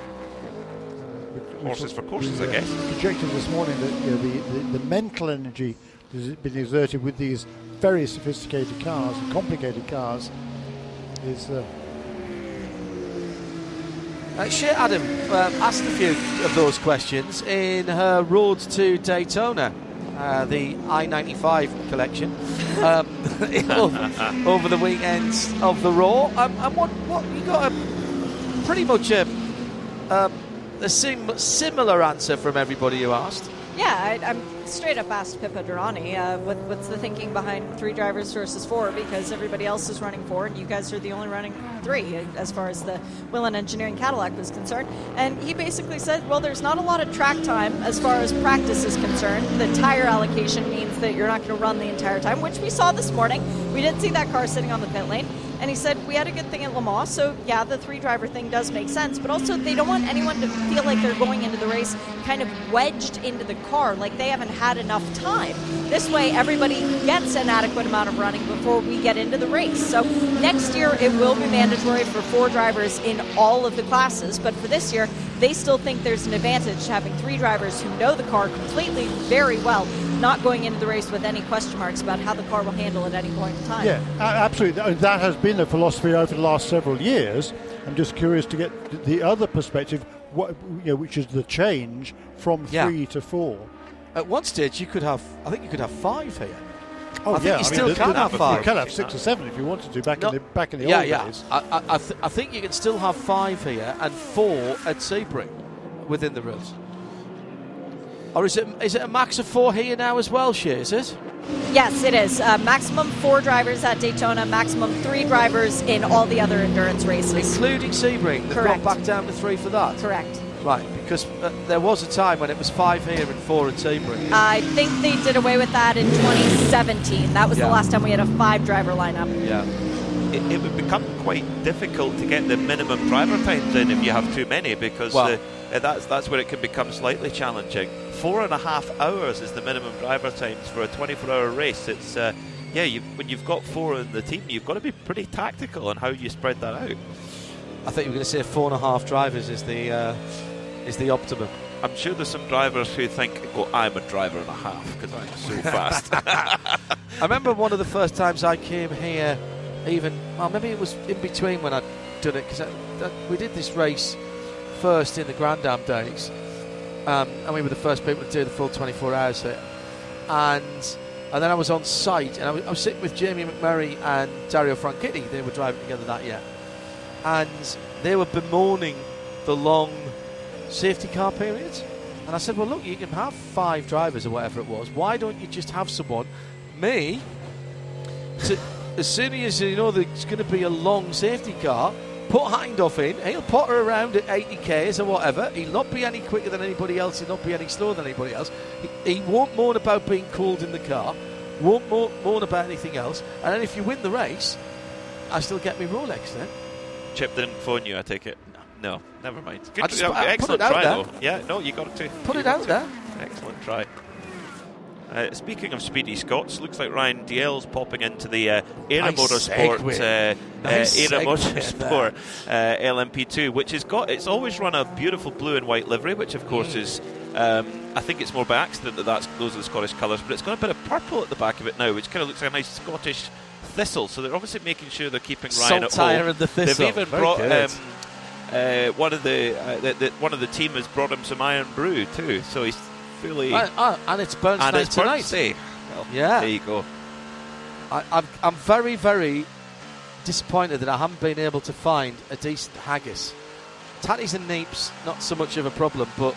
horses for we, courses, I uh, guess. Projected this morning that you know, the, the, the mental energy that has been exerted with these very sophisticated cars and complicated cars is. Uh, Uh, Shea Adam um, asked a few of those questions in her Road to Daytona, uh, the I-95 collection, um, over, the weekends of the Roar. Um, and what, what you got a pretty much a, um, a sim- similar answer from everybody you asked. Yeah, I, I'm straight up asked Pippa Durrani, uh, what, what's the thinking behind three drivers versus four? Because everybody else is running four, and you guys are the only running three, as far as the Whelen Engineering Cadillac was concerned. And he basically said, well, there's not a lot of track time as far as practice is concerned. The tire allocation means that you're not going to run the entire time, which we saw this morning. We did see that car sitting on the pit lane. And he said, We had a good thing at Le Mans, so yeah, the three driver thing does make sense, but also they don't want anyone to feel like they're going into the race kind of wedged into the car, like they haven't had enough time. This way, everybody gets an adequate amount of running before we get into the race. So next year, it will be mandatory for four drivers in all of the classes, but for this year, they still think there's an advantage to having three drivers who know the car completely very well, not going into the race with any question marks about how the car will handle at any point in time. yeah, absolutely. That has been the philosophy over the last several years. I'm just curious to get the other perspective, what, you know, which is the change from Yeah. three to four. At one stage, you could have, I think you could have five here. Oh I think yeah, you still the- can the- have You can have six or seven if you wanted to back No, in the back in the yeah, old yeah. days. I, I, I, th- I think you can still have five here and four at Sebring within the rules. Or is it is it a max of four here now as well, Shea, is it? Yes, it is. Uh, maximum four drivers at Daytona, maximum three drivers in all the other endurance races. Including Sebring. They've Correct. gone back down to three for that. Correct. Right, because uh, there was a time when it was five here and four at Sebring. I think they did away with that in 2017. That was Yeah. the last time we had a five driver lineup. yeah. it, it would become quite difficult to get the minimum driver times in if you have too many because Well- uh, that's that's where it can become slightly challenging. Four and a half hours is the minimum driver times for a 24-hour race. It's uh, yeah, you, when you've got four in the team, you've got to be pretty tactical on how you spread that out. I think you were going to say four and a half drivers is the uh, is the optimum. I'm sure there's some drivers who think, "Well, I'm a driver and a half because I'm so fast." I remember one of the first times I came here, even well, maybe it was in between when I'd done it because we did this race first in the Grand Am days, um, and we were the first people to do the full 24 hours here. And and then I was on site, and I was, I was sitting with Jamie McMurray and Dario Franchitti. They were driving together that year, and they were bemoaning the long safety car periods. And I said, well, look, you can have five drivers or whatever it was. Why don't you just have someone, me, to, as soon as you know there's going to be a long safety car, put Hindhaugh in. He'll potter around at 80 k's or whatever. He'll not be any quicker than anybody else. He'll not be any slower than anybody else. He, he won't moan about being cooled in the car. Won't moan, moan about anything else. And then if you win the race, I still get me Rolex then. Chip didn't phone you, I take it. No, never mind. Good, I just- I excellent try though. Yeah, no, you got it to Put it out to. there. Excellent try. Uh, speaking of speedy Scots, looks like Ryan Dalziel's popping into the uh, Nice Motorsport, uh, Nice uh, Motorsport uh, LMP2, which has got it's always run a beautiful blue and white livery, which of course Mm. is. Um, I think it's more by accident that that's those are the Scottish colours, but it's got a bit of purple at the back of it now, which kind of looks like a nice Scottish thistle. So they're obviously making sure they're keeping Ryan at Saltire home. the thistle. They've even Very brought um, uh, one of the, uh, the, the one of the team has brought him some Irn-Bru too, so he's fully And, uh, and it's Burns and it's tonight. birthday. Well, Yeah. there you go. I, I'm, I'm very, very disappointed that I haven't been able to find a decent haggis. Tatties and neeps, not so much of a problem, but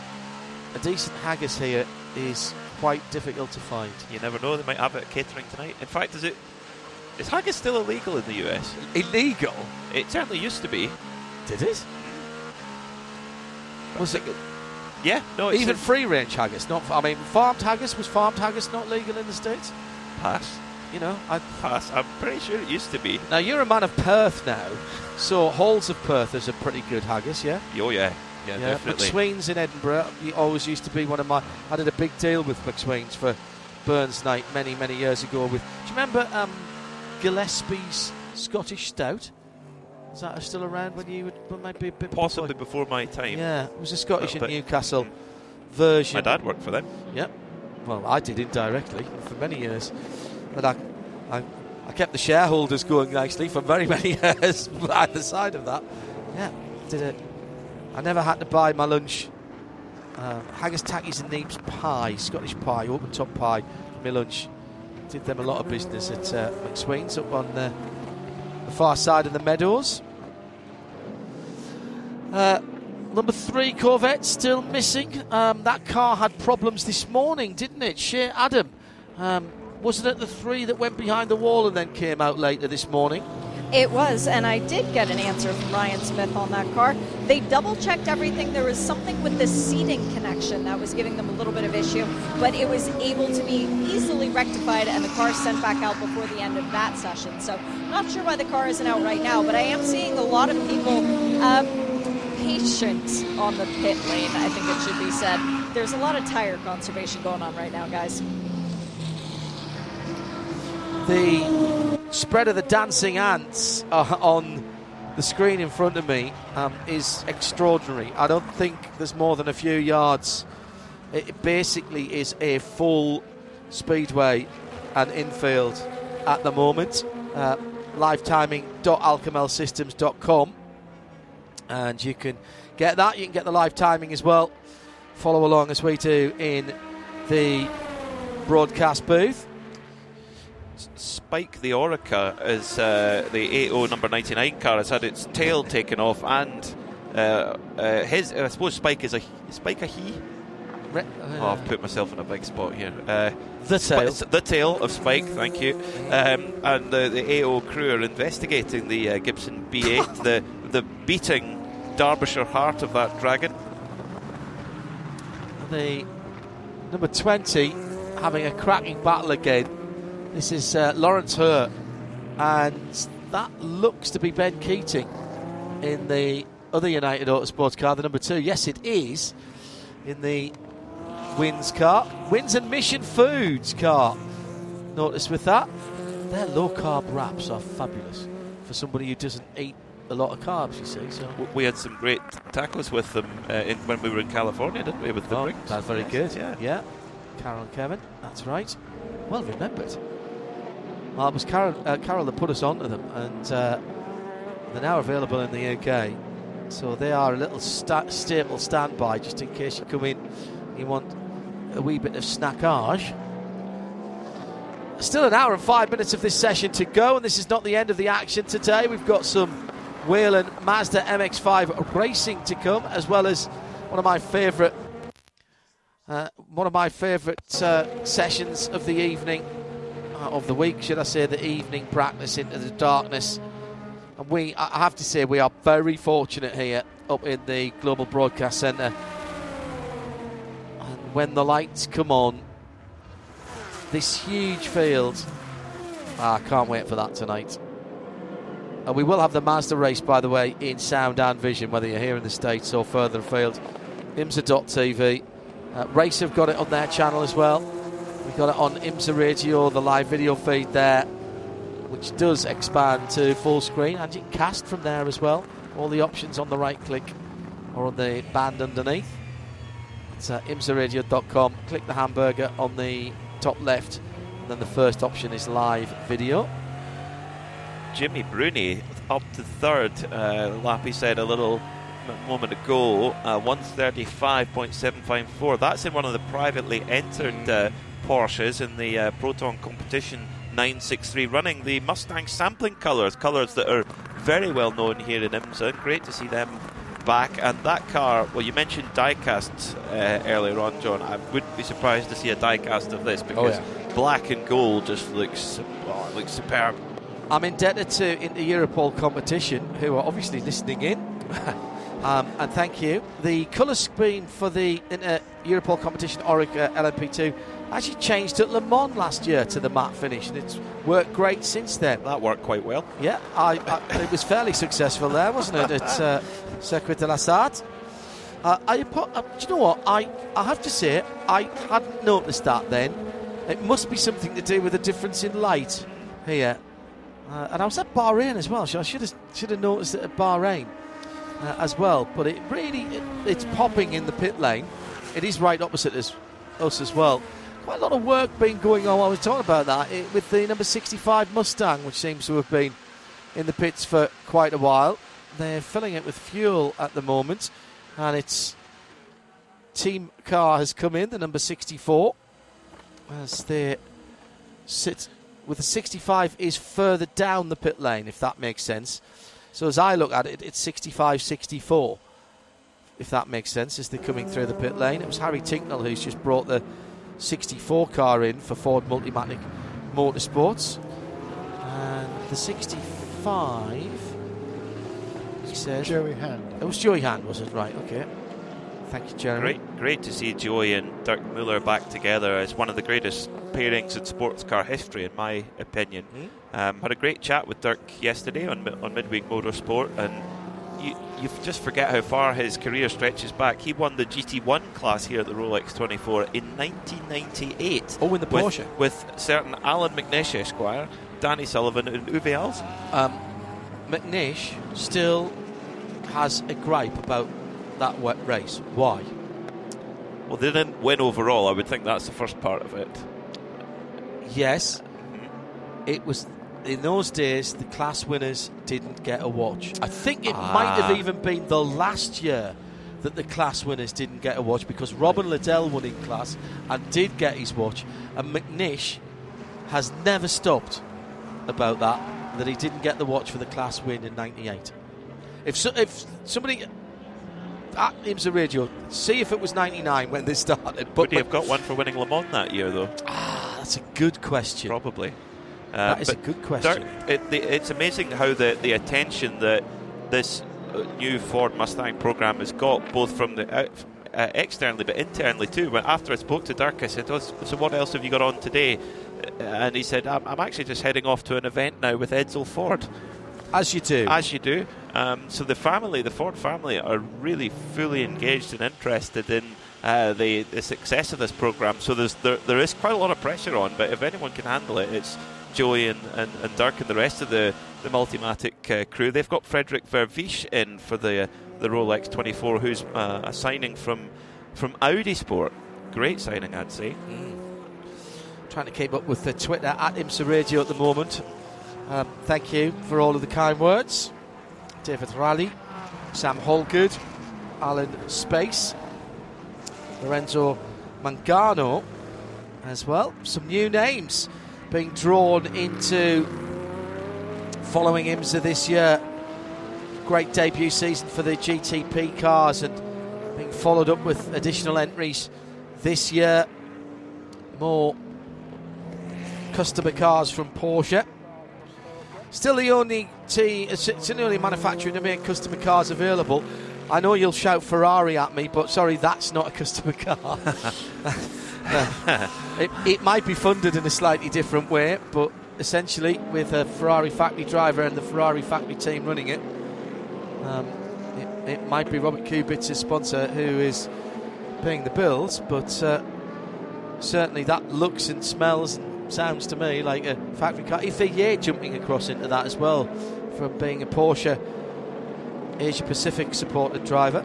a decent haggis here is quite difficult to find. You never know; they might have it at catering tonight. In fact, is it is haggis still illegal in the US? Illegal? It certainly used to be. Did it? Was it Yeah, no, it's even free range haggis? Not, I mean, farmed haggis was farmed haggis not legal in the states? pass. You know, I, Pass. I'm pretty sure it used to be. now you're a man of Perth now, so Halls of Perth is a pretty good haggis, yeah. Oh yeah, yeah, Yeah, definitely. McSween's in Edinburgh. He always used to be one of my. I did a big deal with McSween's for Burns Night many, many years ago. With do you remember um, Gillespie's Scottish Stout? Is that still around when you would when might be a bit Possibly before my time. Yeah, it was a Scottish and Newcastle version. My dad worked for them. Yep. Well, I did indirectly for many years, but I, I, I kept the shareholders going nicely for very many years either side of that. Yeah, did it. I never had to buy my lunch. Um, haggis, tackies, and neeps pie, Scottish pie, open top pie, my lunch. Did them a lot of business at uh, McSween's up on uh, the far side of the meadows. Uh, Number three Corvette still missing. Um, that car had problems this morning, didn't it? Shea Adam. Um, wasn't it the three that went behind the wall and then came out later this morning? It was, and I did get an answer from Ryan Smith on that car. They double checked everything. There was something with the seating connection that was giving them a little bit of issue, but it was able to be easily rectified, and the car sent back out before the end of that session. So, not sure why the car isn't out right now, but I am seeing a lot of people um, patient on the pit lane, I think it should be said. There's a lot of tire conservation going on right now, guys. The spread of the dancing ants uh, on the screen in front of me um, is extraordinary. I don't think there's more than a few yards. It basically is a full speedway and infield at the moment. Uh, livetiming.alkamelsystems.com and you can get that. You can get the live timing as well. Follow along as we do in the broadcast booth. Spike the Oreca is uh, the 80 number 99 car has had its tail taken off and uh, uh, his I suppose Spike is a Spike a he oh I've put myself in a big spot here uh, the tail. the tail of Spike thank you um, and the, the AO crew are investigating the uh, Gibson V8 the, the beating Derbyshire heart of that dragon the number 20 having a cracking battle again. This is uh, Laurents Hörr, and that looks to be Ben Keating in the other United Autosports car, the number two. Yes, it is in the Wynn's car, Wynn's and Mission Foods car. Notice with that, their low carb wraps are fabulous for somebody who doesn't eat a lot of carbs. You see, so we had some great tacos with them uh, in, when we were in California didn't we with the Oh, rings That's very Yes, good. yeah yeah. Carol and Kevin. That's right. Well remembered. Well, it was Carol, uh, Carol that put us onto them, and uh, they're now available in the UK. So they are a little sta- staple standby, just in case you come in, and you want a wee bit of snackage. Still an hour and five minutes of this session to go, and this is not the end of the action today. We've got some Whelen Mazda MX-5 racing to come, as well as one of my favourite uh, one of my favourite uh, sessions of the evening, uh, of the week, should I say, the evening practice into the darkness. And we, I have to say, we are very fortunate here up in the Global Broadcast Centre. And when the lights come on, this huge field, ah, I can't wait for that tonight. And we will have the Mazda race, by the way, in sound and vision, whether you're here in the States or further afield. IMSA.tv. Uh, Race have got it on their channel as well. We've got it on IMSA Radio, the live video feed there, which does expand to full screen, and you can cast from there as well. All the options on the right click or on the band underneath. It's uh, imsaradio.com. Click the hamburger on the top left, and then the first option is live video. Jimmy Bruni up to third. Uh, Lappy said a little moment ago, uh, 135.754. That's in one of the privately entered uh, Porsches in the uh, Proton competition 963, running the Mustang sampling colours, colours that are very well known here in IMSA. Great to see them back. And that car, well, you mentioned diecast uh, earlier on, John. I wouldn't be surprised to see a diecast of this because oh, yeah. black and gold just looks, oh, looks superb. I'm indebted to Inter Europol competition, who are obviously listening in. um, and thank you. The colour scheme for the uh, Europol competition Oreca LMP2 actually changed at Le Mans last year to the matte finish, and it's worked great since then. That worked quite well. Yeah, I, I, it was fairly successful there, wasn't it, at uh, Circuit de la Sarthe? Uh, I, uh, do you know what? I, I have to say, I hadn't noticed that then. It must be something to do with the difference in light here. Uh, and I was at Bahrain as well, so I should have, should have noticed it at Bahrain uh, as well. But it really, it, it's popping in the pit lane. It is right opposite us, us as well quite a lot of work been going on. I was talking about that it, with the number 65 Mustang, which seems to have been in the pits for quite a while. They're filling it with fuel at the moment, and its team car has come in, the number 64, as they sit with the 65 is further down the pit lane, if that makes sense. So as I look at it, it's 65 64, if that makes sense, as they're coming through the pit lane. It was Harry Tinknell who's just brought the 64 car in for Ford Multimatic Motorsports. And the 65, he says. Joey Hand. It was Joey Hand, was it? Right, okay. Thank you, Jeremy. Great, great to see Joey and Dirk Muller back together as one of the greatest pairings in sports car history, in my opinion. Mm-hmm. Um, had a great chat with Dirk yesterday on, on Midweek Motorsport, and you, you just forget how far his career stretches back. He won the GT1 class here at the Rolex 24 in 1998. Oh, in the Porsche? With, with certain Allan McNish Esquire, Danny Sullivan, and Uwe Alzen. Um, McNish still has a gripe about that wet race. Why? Well, they didn't win overall. I would think that's the first part of it. Yes. It was in those days, the class winners didn't get a watch. I think it ah. might have even been the last year that the class winners didn't get a watch because Robin Liddell won in class and did get his watch, and McNish has never stopped about that, that he didn't get the watch for the class win in 98. If, so, if somebody at IMSA Radio, see if it was 99 when they started. But Would he have got one for winning Le Mans that year, though? Ah, that's a good question. Probably. Uh, that is a good question. it, the, it's amazing how the, the attention that this uh, new Ford Mustang program has got, both from the uh, uh, externally but internally too. When after I spoke to Dirk, I said, oh, "So what else have you got on today?" Uh, and he said, I'm, "I'm actually just heading off to an event now with Edsel Ford." As you do. As you do. Um, so the family, the Ford family, are really fully engaged and interested in uh, the, the success of this program. So there's there, there is quite a lot of pressure on, but if anyone can handle it, it's Joey and, and, and Dirk and the rest of the, the Multimatic uh, crew. They've got Frédéric Vervisch in for the the Rolex 24, who's uh, a signing from from Audi Sport. Great signing, I'd say. Mm. Trying to keep up with the Twitter at IMSA Radio at the moment. Um, thank you for all of the kind words. David Raleigh, Sam Holgood, Alan Space, Lorenzo Mangano as well. Some new names being drawn into following IMSA this year. Great debut season for the GTP cars and being followed up with additional entries this year. More customer cars from Porsche. Still the only team, uh, still the only manufacturer to make customer cars available. I know you'll shout Ferrari at me, but sorry, that's not a customer car. it, it might be funded in a slightly different way, but essentially, with a Ferrari factory driver and the Ferrari factory team running it, um, it, it, might be Robert Kubica's sponsor who is paying the bills, but uh, certainly that looks and smells and sounds to me like a factory car. Ifeye jumping across into that as well from being a Porsche Asia Pacific supported driver.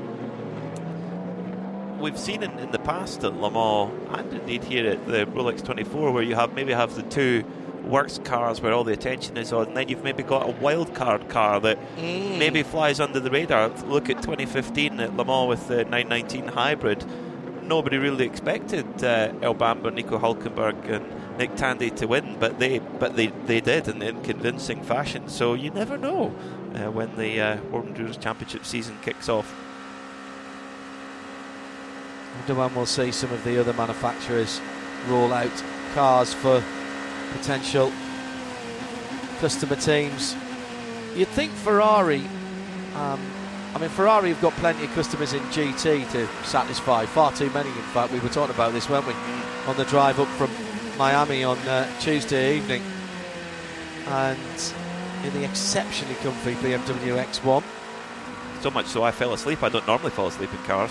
We've seen in, in the past at Le Mans and indeed here at the Rolex 24 where you have maybe have the two works cars where all the attention is on, and then you've maybe got a wild card car that Mm. maybe flies under the radar. Look at 2015 at Le Mans with the 919 hybrid. Nobody really expected uh, Earl Bamber, Nico Hulkenberg, and Nick Tandy to win, but they but they, they did in, in convincing fashion. So you never know uh, when the uh, World Endurance Championship season kicks off. I wonder when we'll see some of the other manufacturers roll out cars for potential customer teams. You'd think Ferrari, um, I mean, Ferrari have got plenty of customers in GT to satisfy, far too many, in fact. We were talking about this, weren't we, on the drive up from Miami on uh, Tuesday evening. And in the exceptionally comfy BMW X1. So much so I fell asleep. I don't normally fall asleep in cars.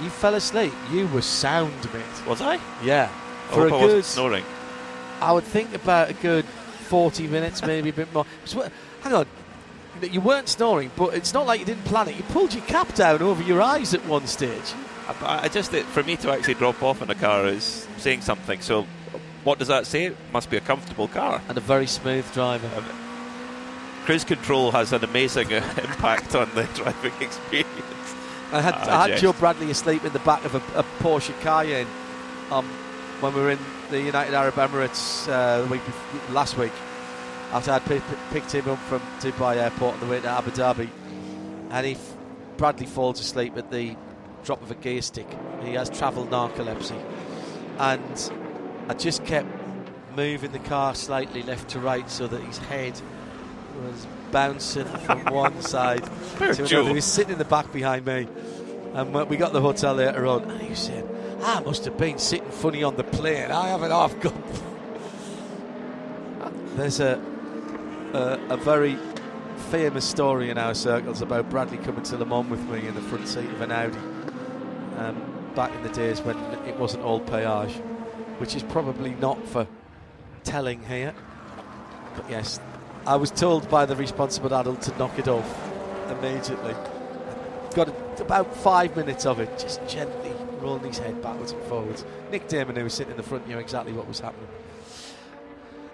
You fell asleep. You were sound, mate. Was I? Yeah. I For a I good, snoring. I would think about a good 40 minutes, maybe a bit more. So, hang on. You weren't snoring, but it's not like you didn't plan it. You pulled your cap down over your eyes at one stage. I, I just for me to actually drop off in a car is saying something. So, what does that say? It must be a comfortable car. And a very smooth driver. Cruise control has an amazing uh, impact on the driving experience. I had, Ah, I had. Joe Bradley asleep in the back of a, a Porsche Cayenne um, when we were in the United Arab Emirates uh, the week bef- last week. After I'd pick, picked him up from Dubai Airport on the way to Abu Dhabi, and he f- Bradley falls asleep at the drop of a gear stick. He has travel narcolepsy, and I just kept moving the car slightly left to right so that his head was bouncing from one side to another. He was sitting in the back behind me, and when we got to the hotel later on, and he said, "I must have been sitting funny on the plane. I haven't half got." There's a, a a very famous story in our circles about Bradley coming to Le Mans with me in the front seat of an Audi. Um, back in the days when it wasn't all payage, which is probably not for telling here. But yes, I was told by the responsible adult to knock it off immediately. Got a, about five minutes of it, just gently rolling his head backwards and forwards. Nick Damon, who was sitting in the front, knew exactly what was happening.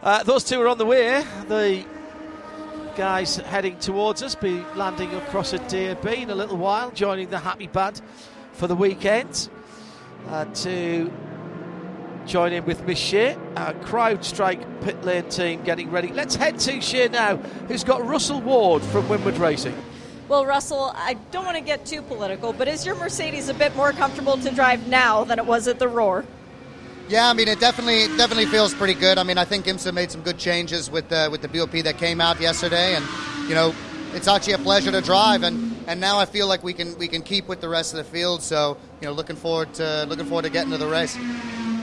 Uh, those two are on the way. The guys heading towards us be landing across a DAB in a little while, joining the Happy Band for the weekend. Uh, to join in with Miss Shea, our CrowdStrike pit lane team getting ready. Let's head to Shea now, who's got Russell Ward from Winward Racing. Well, Russell, I don't want to get too political, but is your Mercedes a bit more comfortable to drive now than it was at the Roar? Yeah, I mean it definitely definitely feels pretty good. I mean I think IMSA made some good changes with the with the BOP that came out yesterday, and you know it's actually a pleasure to drive, and, and now I feel like we can we can keep with the rest of the field. So you know looking forward to looking forward to getting to the race.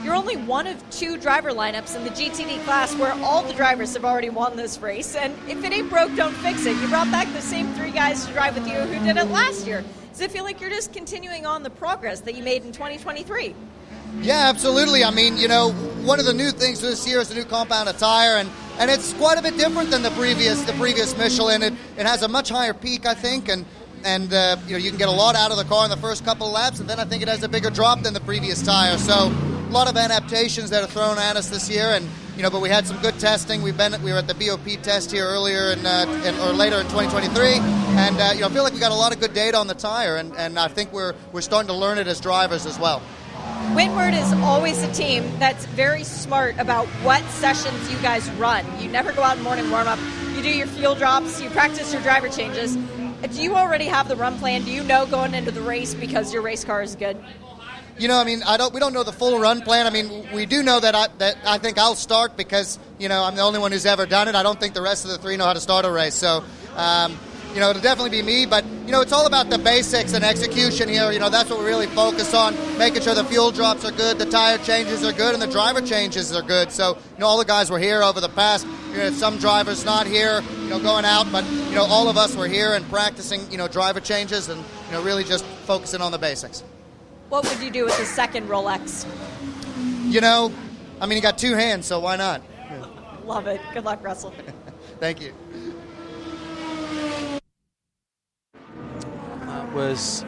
You're only one of two driver lineups in the GTD class where all the drivers have already won this race. And if it ain't broke, don't fix it. You brought back the same three guys to drive with you who did it last year. Does it feel like you're just continuing on the progress that you made in 2023? Yeah, absolutely. I mean, you know, one of the new things this year is the new compound attire, and, and it's quite a bit different than the previous the previous Michelin. It it has a much higher peak, I think, and and uh, you know you can get a lot out of the car in the first couple of laps, and then I think it has a bigger drop than the previous tire. So a lot of adaptations that are thrown at us this year, and you know, but we had some good testing. We've been we were at the BOP test here earlier in, uh, in or later in 2023, and uh, you know, I feel like we got a lot of good data on the tire, and, and I think we're we're starting to learn it as drivers as well. Winward is always a team that's very smart about what sessions you guys run. You never go out in morning warm up. You do your fuel drops, you practice your driver changes. Do you already have the run plan? Do you know going into the race because your race car is good? You know, I mean, I don't. We don't know the full run plan. I mean, we do know that I that I think I'll start because you know I'm the only one who's ever done it. I don't think the rest of the three know how to start a race. So, um, you know, it'll definitely be me. But you know, it's all about the basics and execution here. You know, that's what we really focus on, making sure the fuel drops are good, the tire changes are good, and the driver changes are good. So, you know, all the guys were here over the past. You know, some drivers not here, you know, going out, but you know, all of us were here and practicing, you know, driver changes and you know, really just focusing on the basics. What would you do with the second Rolex? you know, I mean, he got two hands, so why not? Love it. Good luck, Russell. Thank you. Was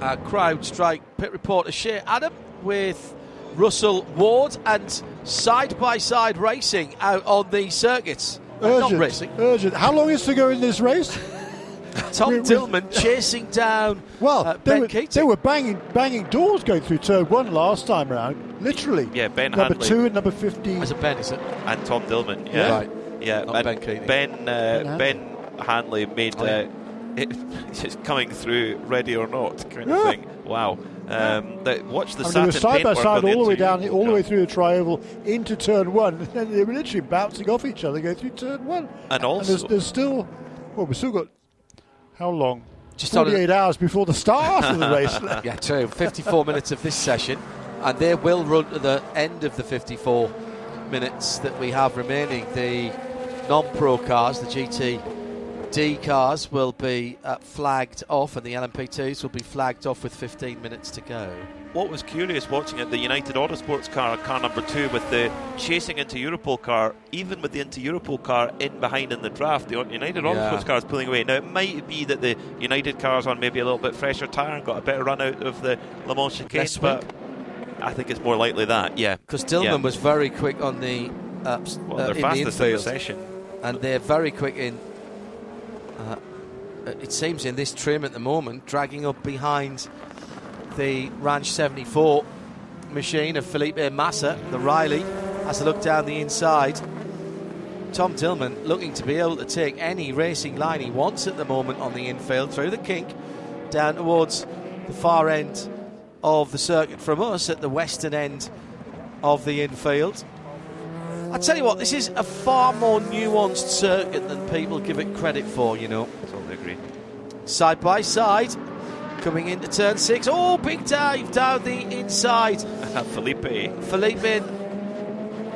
a CrowdStrike pit reporter Shea Adam with Russell Ward and side by side racing out on the circuits. Uh, Not Urgent. racing. Urgent. How long is to go in this race? Tom We- we- chasing down Well, uh, they, Ben were, Keating. they were banging banging doors going through turn one last time round. Literally. Yeah, Ben Number Hanley. two and number 15. As a Ben, is it? and Tom Dillmann. Yeah, Yeah. Right. Yeah, Not Ben Keating. Ben, uh, Ben ben Hanley made Oh, yeah. uh, it just coming through, ready or not, kind of thing. Wow. Um, that, watch the I mean, they were satin side by side all the way down, all the way through the trioval into turn one, and then they were literally bouncing off each other, going through turn one. And there's, also- there's still, well, we've still got how long? Just on a- 48 hours before the start of the race. Yeah, true. 54 minutes of this session, and they will run to the end of the 54 minutes that we have remaining. The non-pro cars, the GTD cars, will be uh, flagged off, and the LMP2s will be flagged off with 15 minutes to go. What was curious watching it, the United Autosports car, car number two, with the chasing Inter Europol car, even with the Inter Europol car in behind in the draft, the United Yeah. Autosports car is pulling away. Now, it might be that the United car's on maybe a little bit fresher tyre and got a better run out of the Le Mans chicane, but I think it's more likely that, yeah. Because Dillmann Yeah. was very quick on the uh, Well, uh, they're in fastest the in the session. and they're very quick in. Uh, it seems in this trim at the moment, dragging up behind the Ranch 74 machine of Felipe Massa, the Riley, has a look down the inside. Tom Dillmann looking to be able to take any racing line he wants at the moment on the infield through the kink down towards the far end of the circuit from us at the western end of the infield. I tell you what, this is a far more nuanced circuit than people give it credit for, you know. Totally agree. Side by side, coming into turn six. Oh, big dive down the inside. Felipe. Felipe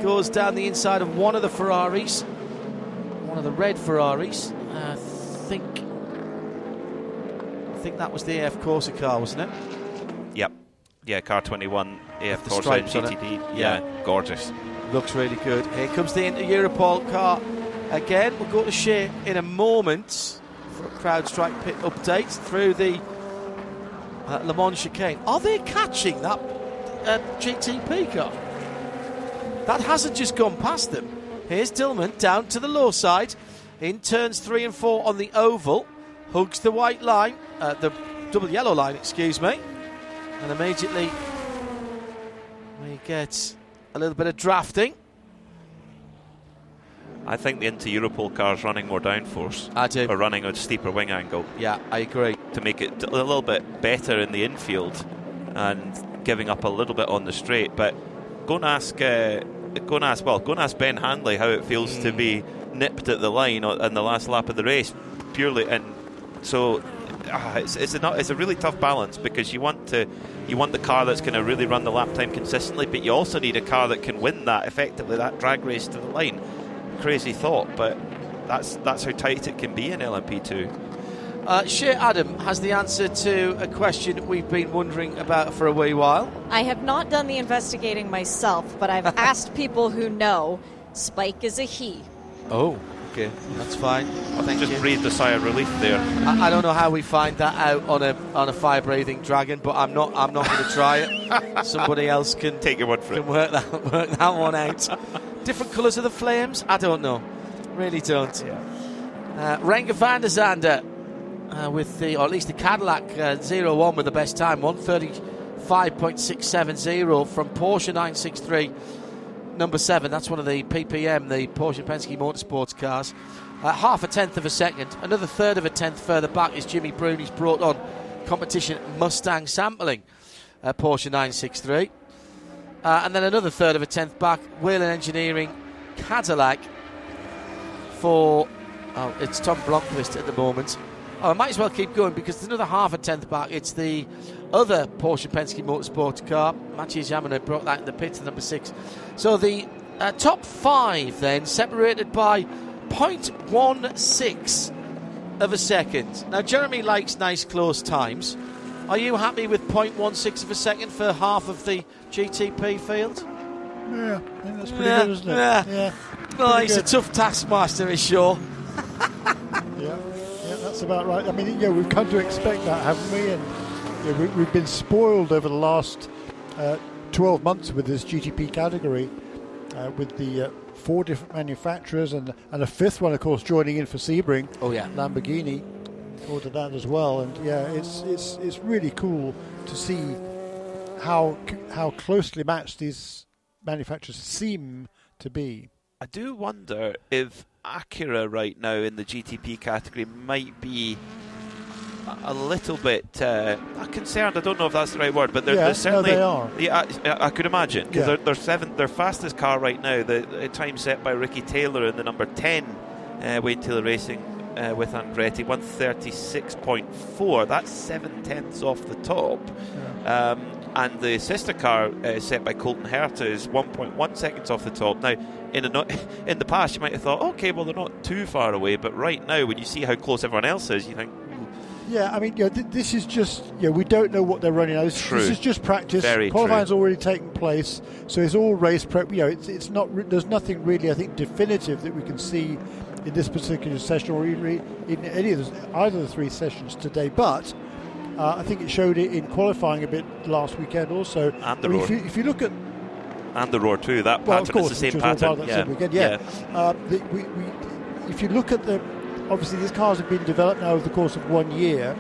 goes down the inside of one of the Ferraris, one of the red Ferraris. I think, I think that was the AF Corse car, wasn't it? Yep. Yeah, car 21, AF Corse stripes on it. GTD. Yeah. Yeah. gorgeous. Looks really good. Here comes the Inter Europol car again. We'll go to Shea in a moment for a CrowdStrike pit update through the uh, Le Mans chicane. Are they catching that uh, GTP car? That hasn't just gone past them. Here's Dillmann down to the low side in turns three and four on the oval. Hugs the white line, uh, the double yellow line, excuse me, and immediately we get a little bit of drafting. I think the Inter Europol car's running more downforce. I do. Or running a steeper wing angle Yeah, I agree. to make it a little bit better in the infield and giving up a little bit on the straight. But go and ask, uh, go and ask, well, go and ask Ben Hanley how it feels to be nipped at the line in the last lap of the race, purely. And so ah, it's it's a not, it's a really tough balance because you want to you want the car that's going to really run the lap time consistently, but you also need a car that can win that effectively that drag race to the line. Crazy thought, but that's that's how tight it can be in LMP2. Uh, Shea Adam has the answer to a question we've been wondering about for a wee while. I have not done the investigating myself, but I've asked people who know. Spike is a he. Oh, okay, that's fine. I Thank Just you. breathed a sigh of relief there. I, I don't know how we find that out on a on a fire breathing dragon, but I'm not I'm not going to try it. Somebody else can Take your word for can it. work that work that one out. Different colours of the flames? I don't know. Really don't. Uh, Renger van der Zande uh, with the, or at least the Cadillac uh, 01 with the best time, 135.670 from Porsche 963, number seven. That's one of the PPM, the Porsche Penske Motorsports cars. Uh, half a tenth of a second. Another third of a tenth further back is Jimmy Bruni's Proton competition Mustang sampling, uh, Porsche 963. Uh, and then another third of a tenth back, Whelen Engineering Cadillac for. Oh, it's Tom Blomqvist at the moment. Oh, I might as well keep going because there's another half a tenth back. It's the other Porsche Penske Motorsport car. Mathieu Jaminet brought that in the pits, number six. So the uh, top five then separated by 0.16 of a second. Now, Jeremy likes nice close times. Are you happy with 0.16 of a second for half of the GTP field? Yeah, I think that's pretty Yeah, good, isn't it? yeah. yeah. Well, he's a tough taskmaster, is sure. Yeah, yeah, that's about right. I mean, yeah, we've come to expect that, haven't we? And yeah, we, we've been spoiled over the last uh, 12 months with this GTP category, uh, with the uh, four different manufacturers and and a fifth one, of course, joining in for Sebring. Oh, yeah. Lamborghini ordered that as well, and yeah, it's it's it's really cool to see how how closely matched these manufacturers seem to be. I do wonder if Acura right now in the GTP category might be a- little bit uh, concerned. I don't know if that's the right word, but they're, Yeah, they're no, certainly. they are. Yeah, I, I could imagine because Yeah. they're, they're seventh, their fastest car right now. The, the time set by Ricky Taylor in the number ten uh, Wayne Taylor Racing uh, with Andretti, one thirty six point four. That's seven tenths off the top. Um, and the sister car uh, set by Colton Herta is 1.1 seconds off the top. Now, in, a no- in the past, you might have thought, okay, well, they're not too far away. But right now, when you see how close everyone else is, you think, "Ooh, Yeah, I mean, you know, th- this is just, you know, we don't know what they're running. Now. This, True. this is just practice. Very Qualifying's true. already taken place, so it's all race prep. You know, it's, it's not. Re- there's nothing really, I think, definitive that we can see in this particular session or in, in any of the, either of the three sessions today. But uh, I think it showed it in qualifying a bit last weekend also. And the I mean, if, you, if you look at and the roar too. That well, of pattern course, is the same which was all part pattern. same weekend, yeah. Uh, the, we, we, if you look at the, obviously these cars have been developed now over the course of one year.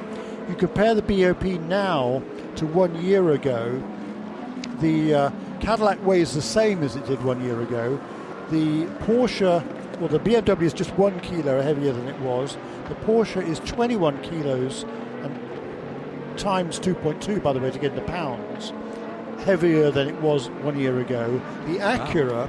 You compare the BOP now to one year ago. The uh, Cadillac weighs the same as it did one year ago. The Porsche, well, the BMW is just one kilo heavier than it was. The Porsche is 21 kilos and times 2.2, by the way, to get into pounds heavier than it was one year ago. The Acura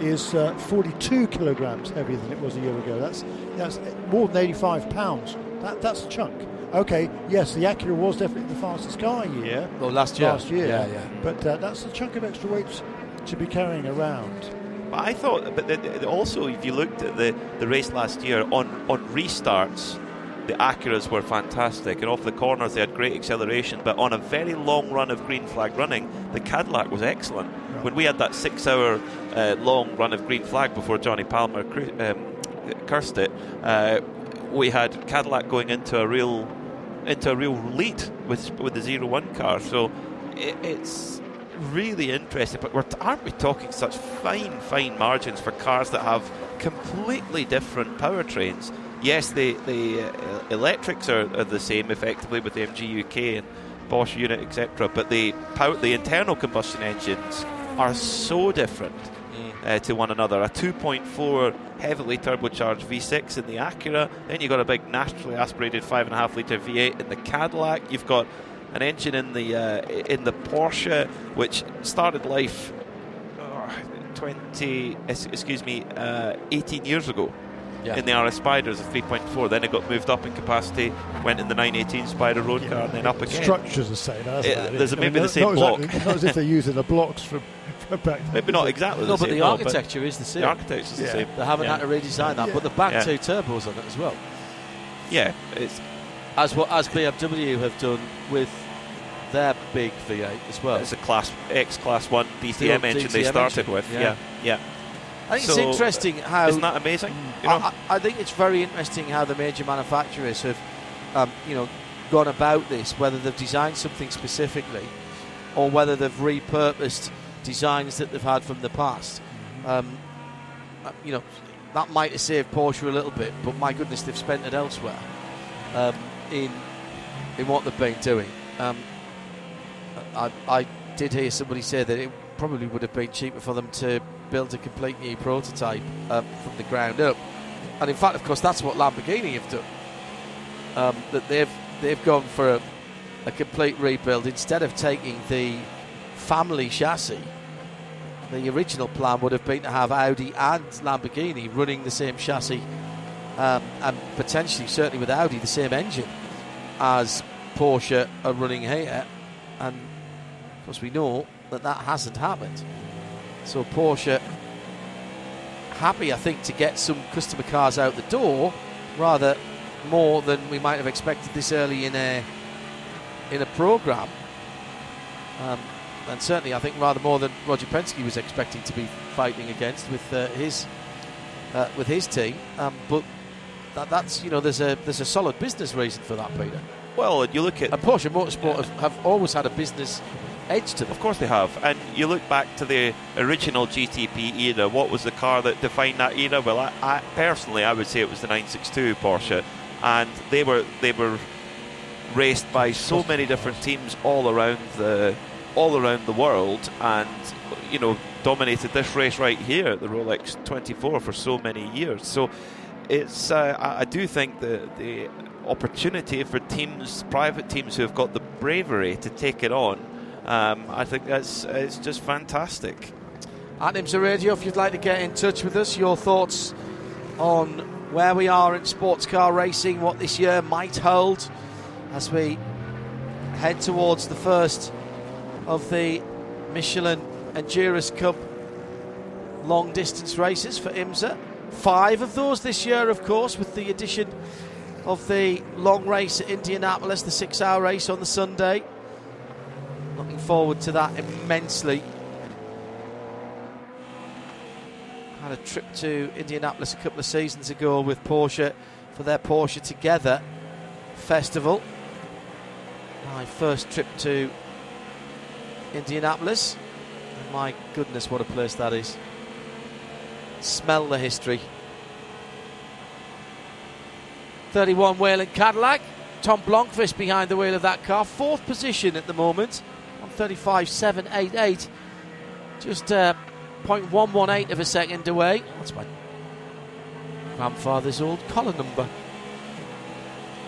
is uh, 42 kilograms heavier than it was a year ago. That's that's more than 85 pounds. That that's a chunk. Okay, yes, the Acura was definitely the fastest car a year. Well, last year. Last year, Yeah, yeah. But uh, that's a chunk of extra weight to be carrying around. But I thought, but the, the, also, if you looked at the, the race last year on, on restarts, the Acuras were fantastic, and off the corners they had great acceleration. But on a very long run of green flag running, the Cadillac was excellent. When we had that six-hour uh, long run of green flag before Johnny Palmer cru- um, cursed it, uh, we had Cadillac going into a real into a real lead with with the zero one car. So it, it's really interesting. But we're, aren't we talking such fine, fine margins for cars that have completely different powertrains? Yes, the the uh, electrics are, are the same effectively with the MGU-K and Bosch unit, etc. But the power, the internal combustion engines are so different uh, to one another. A 2.4 heavily turbocharged V6 in the Acura, then you've got a big naturally aspirated 5.5 litre V8 in the Cadillac. You've got an engine in the uh, in the Porsche, which started life uh, 20, excuse me, uh, 18 years ago. Yeah. In the RS Spider Spiders of 3.4, then it got moved up in capacity, went in the 918 Spider road car, and then up again. Structure's the same. That's It- it. there's I mean, maybe the same not exactly- block. not as if they're using the blocks from, from back then. Maybe not exactly No, the but the no, architecture is the same. The architecture is the same. They haven't yeah. had to redesign that, Yeah. but the back Yeah. two turbos on it as well. Yeah, it's As what as BMW have done with their big V8 as well. It's a class X class one The DTM old engine they started engine, with. yeah. Yeah, yeah. I think So, it's interesting how Isn't that amazing? You know? I, I think it's very interesting how the major manufacturers have, um, you know, gone about this. Whether they've designed something specifically, or whether they've repurposed designs that they've had from the past. Um, uh, you know, that might have saved Porsche a little bit, but my goodness, they've spent it elsewhere um, in in what they've been doing. Um, I, I did hear somebody say that it probably would have been cheaper for them to build a complete new prototype um, from the ground up. And in fact, of course, that's what Lamborghini have done. Um, that they've they've gone for a, a complete rebuild instead of taking the family chassis. The original plan would have been to have Audi and Lamborghini running the same chassis, um, and potentially, certainly with Audi, the same engine as Porsche are running here. And of course, we know that that hasn't happened. So Porsche happy, I think, to get some customer cars out the door, rather more than we might have expected this early in a in a program. Um, and certainly, I think rather more than Roger Penske was expecting to be fighting against with uh, his uh, with his team. Um, but that, that's you know there's a there's a solid business reason for that, Peter. Well, you look at and Porsche Motorsport have, have always had a business edge to them. Of course they have. And you look back to the original GTP era. What was the car that defined that era? Well, I, I, personally, I would say it was the 962 Porsche, and they were they were raced by so many different teams all around the all around the world, and you know dominated this race right here at the Rolex 24 for so many years. So it's uh, I, do think that the opportunity for teams, private teams who have got the bravery to take it on, um, I think that's it's just fantastic. At IMSA Radio, if you'd like to get in touch with us, your thoughts on where we are in sports car racing, what this year might hold as we head towards the first of the Michelin Endurance Cup long distance races for IMSA. Five of those this year, of course, with the addition of the long race at Indianapolis, the six hour race on the Sunday. Looking forward to that immensely. Had a trip to Indianapolis a couple of seasons ago with Porsche for their Porsche Together festival. My first trip to Indianapolis. And my goodness, what a place that is. Smell the history. 31 Whelen Cadillac. Tom Blomqvist behind the wheel of that car. Fourth position at the moment 35.788. Just uh, 0.118 of a second away. That's my grandfather's old collar number.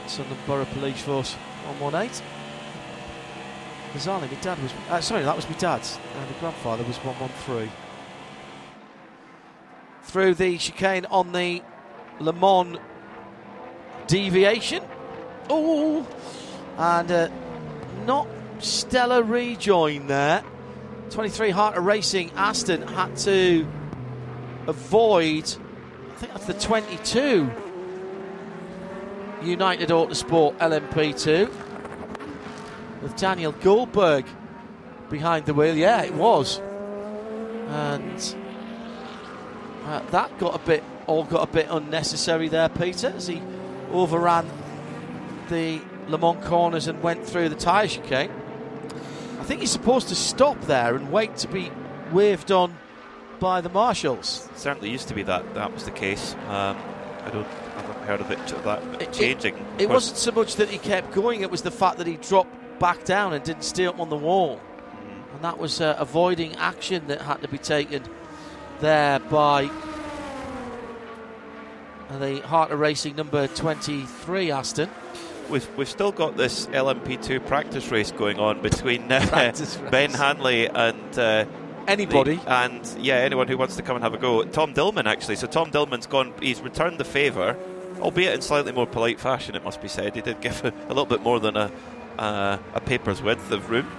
Sunderland Borough Police Force 118. Bizarrely, my dad was. Uh, sorry, that was my dad's. And my grandfather was 113. Through the chicane on the Le Mans deviation. Oh, and uh, not stellar rejoin there. 23 Heart of Racing Aston had to avoid, I think that's the 22 United Autosport LMP2 with Daniel Goldberg behind the wheel. Yeah, it was. And uh, that got a bit, all got a bit unnecessary there, Peter, as he overran the Le Mans corners and went through the tyre chicane. I think he's supposed to stop there and wait to be waved on by the marshals. Certainly used to be that that was the case. Um, I don't, I haven't heard of it that it, changing. It, it wasn't so much that he kept going; it was the fact that he dropped back down and didn't stay up on the wall, mm. and that was uh, avoiding action that had to be taken there by the Heart of Racing number 23 Aston. We've, we've still got this LMP2 practice race going on between uh, Ben Hanley and uh, anybody, the, and yeah, anyone who wants to come and have a go. Tom Dillmann actually. So Tom Dillmann's gone. He's returned the favour, albeit in slightly more polite fashion. It must be said. He did give a, a little bit more than a uh, a paper's width of room.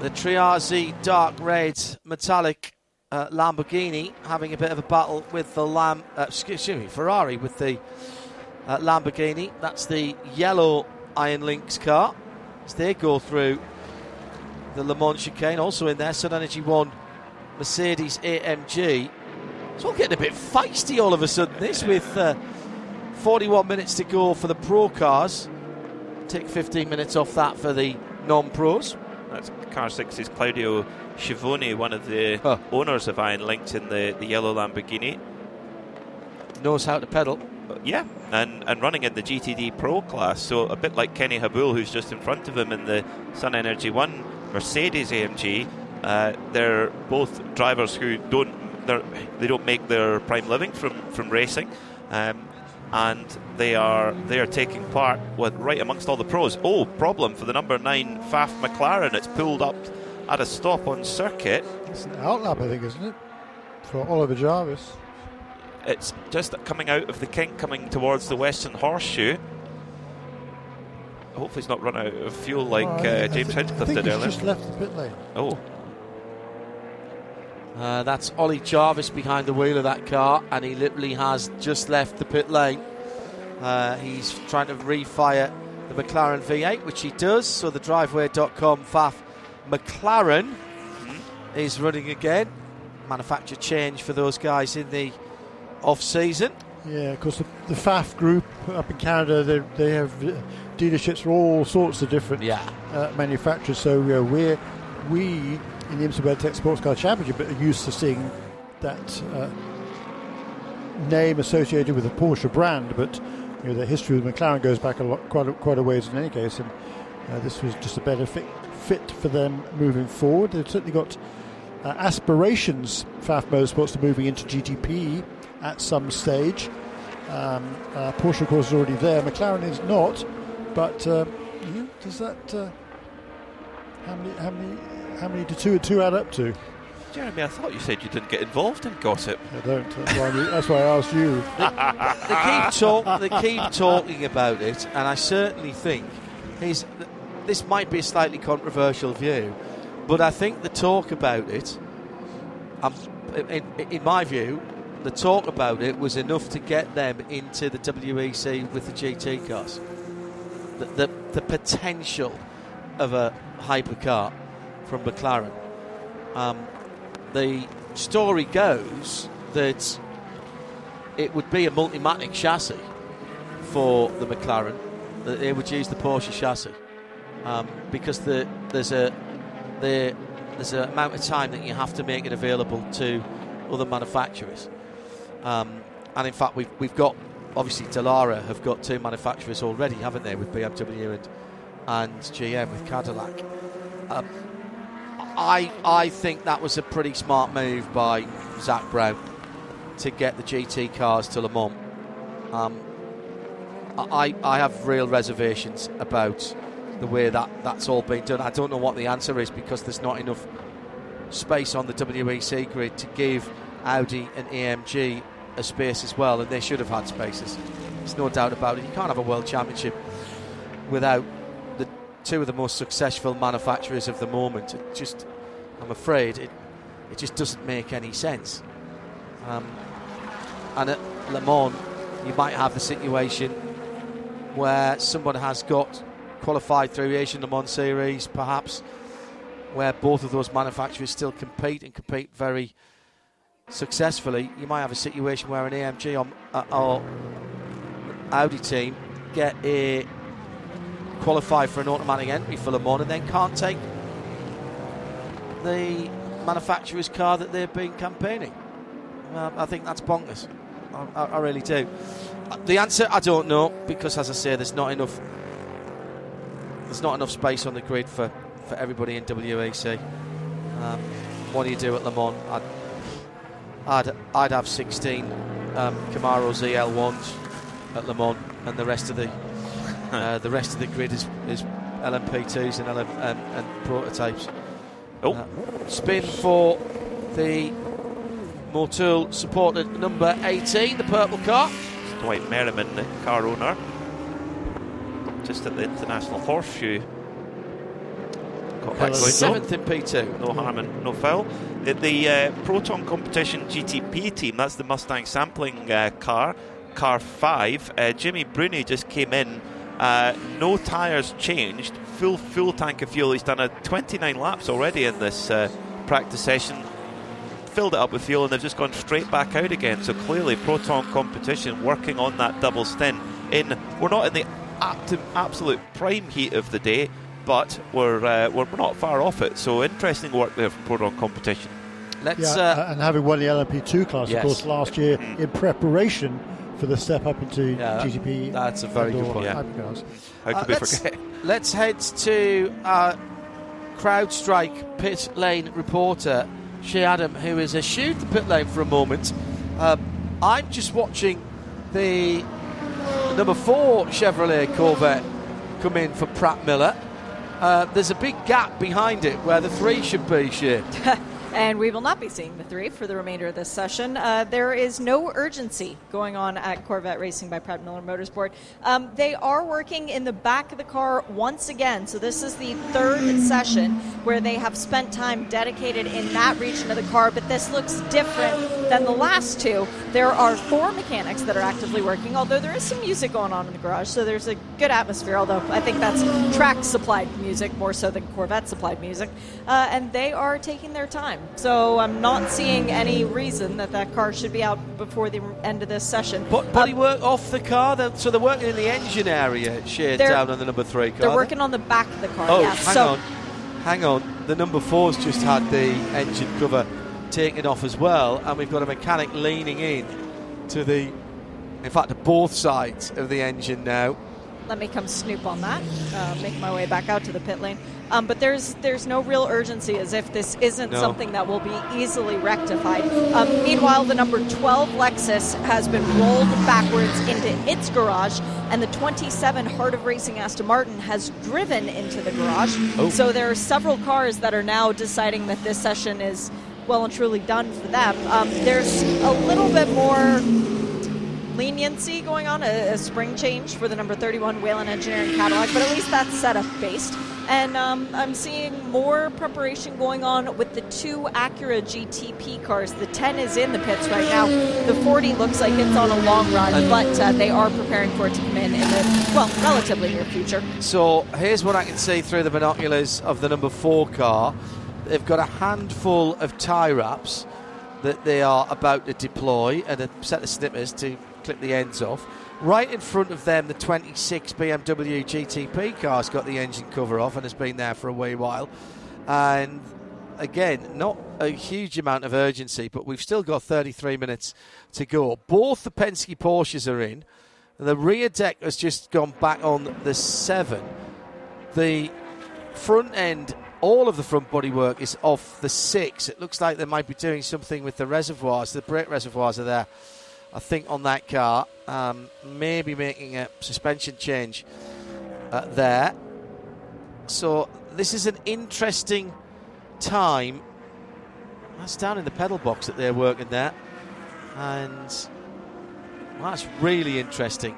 The Triarsi dark red metallic uh, Lamborghini having a bit of a battle with the Lam, uh, excuse me, Ferrari with the uh, Lamborghini. That's the yellow Iron Lynx car as they go through the Le Mans chicane. Also in there, SunEnergy1 Mercedes AMG. It's all getting a bit feisty all of a sudden. This with uh, 41 minutes to go for the pro cars. Take 15 minutes off that for the non-pros. That's car six's Claudio Schiavone, one of the huh. owners of Iron Lynx in the, the yellow Lamborghini. Knows how to pedal. Uh, yeah, and, and running in the GTD Pro class. So a bit like Kenny Habul, who's just in front of him in the SunEnergy1 Mercedes AMG. Uh, they're both drivers who don't they don't make their prime living from from racing. Um, and they are they are taking part with right amongst all the pros. Oh, problem for the number nine Pfaff McLaren. It's pulled up at a stop on circuit. It's an outlap, I think, isn't it, for Oliver Jarvis? It's just coming out of the kink, coming towards the Western Horseshoe. Hopefully, he's not run out of fuel like oh, uh, James Hinchcliffe did earlier. just left the pit lane. Oh. Uh, that's Ollie Jarvis behind the wheel of that car, and he literally has just left the pit lane. Uh, he's trying to refire the McLaren V8, which he does. So the driveway.com Pfaff McLaren mm-hmm. is running again. Manufacture change for those guys in the off season. Yeah, of course, the, the Pfaff group up in Canada, they, they have dealerships for all sorts of different yeah. uh, manufacturers. So uh, we're, we, in the IMSA WeatherTech Sports Car Championship, are used to seeing that uh, name associated with the Porsche brand, but you know, the history of McLaren goes back a lot, quite a, quite a ways in any case, and uh, this was just a better fit, fit for them moving forward. They've certainly got uh, aspirations, Pfaff Motorsports, to moving into GTP at some stage. Um, uh, Porsche, of course, is already there. McLaren is not, but uh, does that uh, how many how many how many do two and two add up to? Jeremy, I thought you said you didn't get involved in gossip. I don't. That's why, I, that's why I asked you. they, they, keep talk, they keep talking about it, and I certainly think he's, this might be a slightly controversial view, but I think the talk about it, um, in, in my view, the talk about it was enough to get them into the WEC with the GT cars. The, the, the potential of a hypercar from McLaren. Um, the story goes that it would be a Multimatic chassis for the McLaren. That they would use the Porsche chassis um, because the, there's a the, there's an amount of time that you have to make it available to other manufacturers. Um, and in fact, we've, we've got, obviously, Dallara have got two manufacturers already, haven't they, with BMW and, and GM with Cadillac. Um, I, I think that was a pretty smart move by Zak Brown to get the GT cars to Le Mans. Um, I, I have real reservations about the way that that's all been done. I don't know what the answer is because there's not enough space on the WEC grid to give Audi and AMG a space as well, and they should have had spaces. There's no doubt about it. You can't have a world championship without the two of the most successful manufacturers of the moment. It just, I'm afraid, it it just doesn't make any sense. Um, and at Le Mans, you might have the situation where someone has got qualified through Asian Le Mans Series, perhaps, where both of those manufacturers still compete and compete very successfully, you might have a situation where an AMG or, uh, or Audi team get a qualify for an automatic entry for Le Mans and then can't take the manufacturer's car that they've been campaigning. Uh, I think that's bonkers. I, I, really do. Uh, the answer I don't know because, as I say, there's not enough. There's not enough space on the grid for, for everybody in WEC. Um, what do you do at Le Mans? I, I'd I'd have 16 um, Camaro ZL1s at Le Mans, and the rest of the uh, the rest of the grid is, is LMP2s and, LM, um, and prototypes. Oh, uh, spin for the Motul supported number 18, the purple car. Dwight Merriman, the car owner, just at the International Horseshoe. Got back Seventh in P2. No harm and no foul. The, the uh, Proton Competition GTP team, that's the Mustang sampling uh, car, car 5. Uh, Jimmy Bruni just came in. Uh, no tyres changed, full full tank of fuel. He's done a 29 laps already in this uh, practice session. Filled it up with fuel and they've just gone straight back out again. So clearly, Proton Competition working on that double stint. In we're not in the absolute prime heat of the day, but we're, uh, we're not far off it. So interesting work there from Proton Competition. Let's yeah, uh, and having won the LMP2 class, yes. of course, last year mm. in preparation for the step up into yeah, GTP. That's a very good point. Yeah. How could uh, we let's, forget? Let's head to our CrowdStrike pit lane reporter, Shea Adam, who has eschewed the pit lane for a moment. Um, I'm just watching the number four Chevrolet Corvette come in for Pratt Miller. Uh, there's a big gap behind it where the three should be, Shea. and we will not be seeing the three for the remainder of this session. Uh, there is no urgency going on at Corvette Racing by Pratt Miller Motorsport. Um, they are working in the back of the car once again, so this is the third session where they have spent time dedicated in that region of the car. But this looks different than the last two. There are four mechanics that are actively working, although there is some music going on in the garage, so there's a good atmosphere. Although I think that's track supplied music more so than Corvette supplied music, uh, and they are taking their time. So I'm not seeing any reason that that car should be out before the end of this session. But body um, work off the car, so they're working in the engine area, shared down on the number three car. They're working on the back of the car. Oh, yes. hang so on, hang on. The number four's just had the engine cover taken off as well, and we've got a mechanic leaning in to the, in fact, to both sides of the engine now. Let me come snoop on that. Uh, make my way back out to the pit lane. Um, but there's there's no real urgency, as if this isn't no. something that will be easily rectified. Um, meanwhile, the number 12 Lexus has been rolled backwards into its garage, and the 27 Heart of Racing Aston Martin has driven into the garage. Oh. So there are several cars that are now deciding that this session is well and truly done for them. Um, there's a little bit more leniency going on, a, a, spring change for the number 31 Whelen Engineering Cadillac, but at least that's setup based. And um, I'm seeing more preparation going on with the two Acura GTP cars. The 10 is in the pits right now. The 40 looks like it's on a long run, but uh, they are preparing for it to come in in the, well, relatively near future. So here's what I can see through the binoculars of the number four car. They've got a handful of tie wraps that they are about to deploy and a set of snippers to clip the ends off. Right in front of them, the 26 BMW GTP car's got the engine cover off and has been there for a wee while. And again, not a huge amount of urgency, but we've still got 33 minutes to go. Both the Penske Porsches are in. The rear deck has just gone back on the 7. The front end all of the front bodywork is off the six. It looks like they might be doing something with the reservoirs. The brake reservoirs are there, I think, on that car. Um, maybe making a suspension change uh, there. So this is an interesting time. That's down in the pedal box that they're working there, and that's really interesting.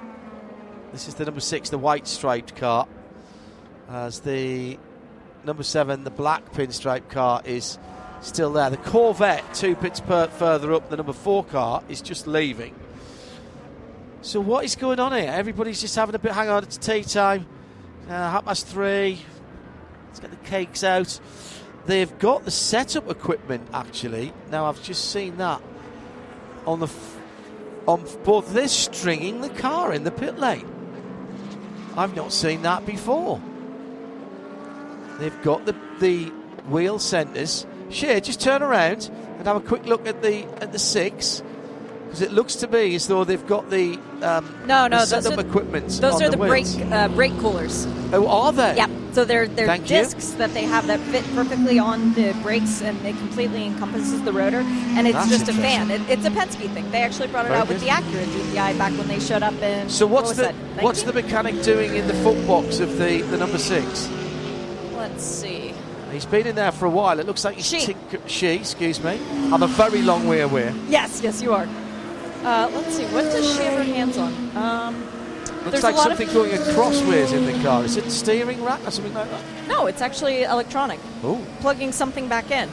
This is the number six, the white striped car, as the number seven, the black pinstripe car, is still there. The Corvette, two pits per, further up, the number four car, is just leaving. So what is going on here? Everybody's just having a bit. Hang on, it's tea time. Uh, half past three. Let's get the cakes out. They've got the setup equipment actually. Now I've just seen that on the f- on both. They're stringing the car in the pit lane. I've not seen that before. They've got the, the wheel centres. Shea, just turn around and have a quick look at the at the six. Because it looks to me as though they've got the um, no no the those are, equipment. Those are the, the brake uh, brake coolers. Oh, are they? Yep. So they're they're Thank discs you. that they have that fit perfectly on the brakes and it completely encompasses the rotor. And it's That's just a fan. It, it's a Penske thing. They actually brought it Very out with the Acura GTI back when they showed up in. So what's what the what's the mechanic doing in the foot box of the, the number six? Let's see. He's been in there for a while. It looks like he's She. tinker- she, excuse me. I'm a very long way away. Yes, yes, you are. Uh, let's see. What does she have her hands on? Um, Looks like something of- going acrossways in the car. Is it steering rack or something like that? no, it's actually electronic. Oh, plugging something back in.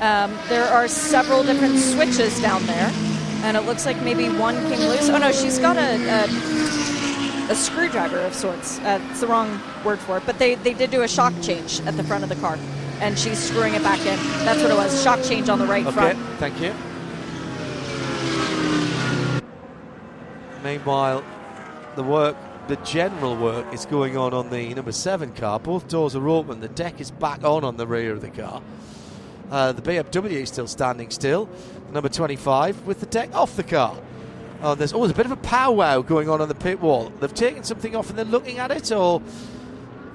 Um, there are several different switches down there, and it looks like maybe one came loose. Oh no, she's got a, a, a screwdriver of sorts. Uh, it's the wrong word for it, but they, they did do a shock change at the front of the car, and she's screwing it back in. That's what it was. Shock change on the right front. okay. front. Thank you. Meanwhile, the work, the general work, is going on on the number seven car. Both doors are open. The deck is back on on the rear of the car. Uh, the BMW is still standing still. Number 25 with the deck off the car. Oh, there's always a bit of a powwow going on on the pit wall. They've taken something off and they're looking at it, or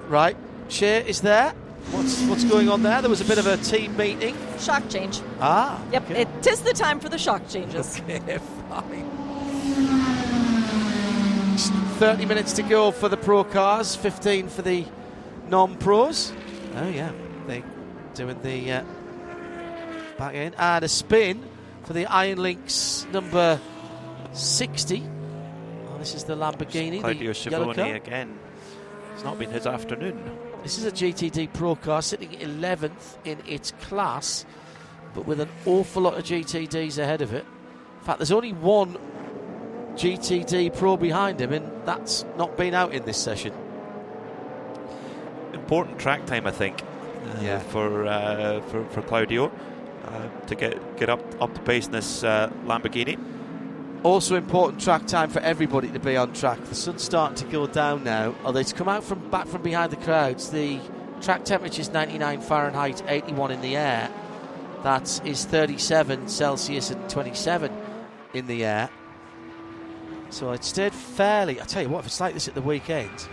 right? Shea is there. What's what's going on there? There was a bit of a team meeting. Shock change. Ah, Yep, okay. it is the time for the shock changes. Okay, fine. Just 30 minutes to go for the pro cars, 15 for the non pros. Oh, yeah, they doing the uh, back end. And a spin for the Iron Lynx number 60. Oh, this is the Lamborghini. Claudio the yellow Schiavone car. again. It's not been his afternoon. This is a GTD Pro car sitting 11th in its class, but with an awful lot of GTDs ahead of it. In fact, there's only one GTD Pro behind him, and that's not been out in this session. Important track time, I think, uh, yeah. for, uh, for for Claudio uh, to get get up up to pace in this uh, Lamborghini. Also important track time for everybody to be on track. The sun's starting to go down now, although it's come out from back from behind the crowds. The track temperature is 99 Fahrenheit, 81 in the air. That is 37 Celsius and 27 in the air. So it stayed fairly. I tell you what, if it's like this at the weekend,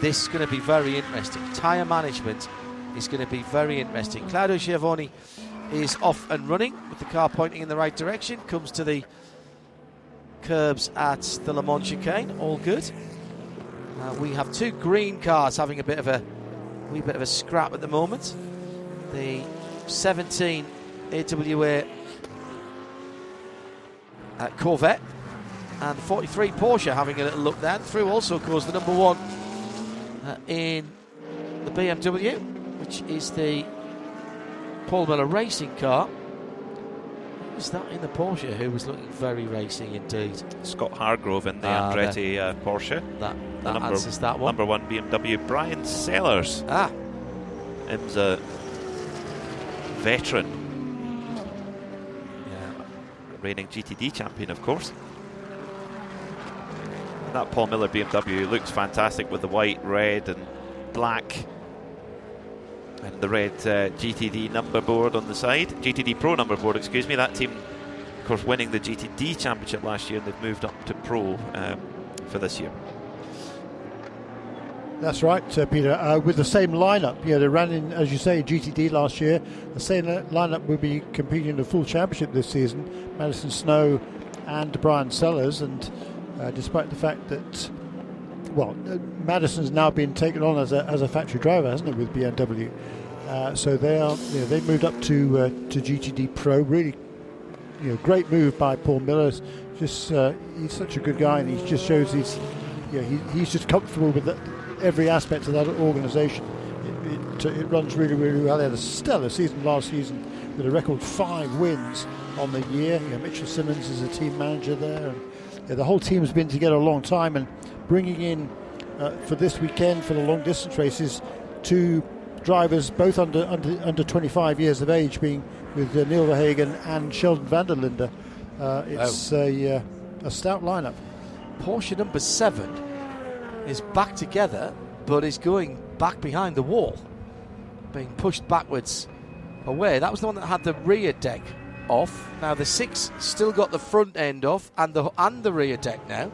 this is going to be very interesting. Tyre management is going to be very interesting. Claudio Schiavone is off and running with the car pointing in the right direction. Comes to the curbs at the Le Mans chicane. All good. Uh, we have two green cars having a bit of a wee bit of a scrap at the moment. The 17 AWA uh, Corvette and the 43 Porsche having a little look there. Through also, of course, the number one uh, in the BMW, which is the Paul Miller racing car. Was that in the Porsche who was looking very racing indeed? Scott Hargrove in the ah, Andretti uh, Porsche. That, that number, answers that one. Number one BMW, Bryan Sellers. Ah. IMSA veteran. Yeah. Reigning GTD champion, of course. That Paul Miller BMW looks fantastic with the white, red, and black and the red uh, GTD number board on the side. GTD Pro number board, excuse me. That team, of course, winning the GTD championship last year, and they've moved up to Pro um, for this year. That's right, uh, Peter. Uh, with the same lineup, yeah, they ran in, as you say, GTD last year. The same lineup will be competing in the full championship this season. Madison Snow and Bryan Sellers, and uh, despite the fact that, well, uh, Madison's now been taken on as a, as a factory driver, hasn't it, with BMW? Uh, so they are, you know, they moved up to uh, to GTD Pro. Really, you know, great move by Paul Miller. Just he's such a good guy, and he just shows he's, you know, he, he's just comfortable with that every aspect of that organisation. It, it, it, runs really, really well. They had a stellar season last season with a record five wins on the year. You know, Mitchell Simmons is a team manager there. And, yeah, the whole team has been together a long time and bringing in uh, for this weekend for the long distance races two drivers both under under, under 25 years of age being with uh, Neil Verhagen and Sheldon van der Linde. Uh, it's oh. a, uh, a stout lineup. Porsche number seven is back together, but is going back behind the wall, being pushed backwards away. That was the one that had the rear deck off. Now the six still got the front end off and the and the rear deck now.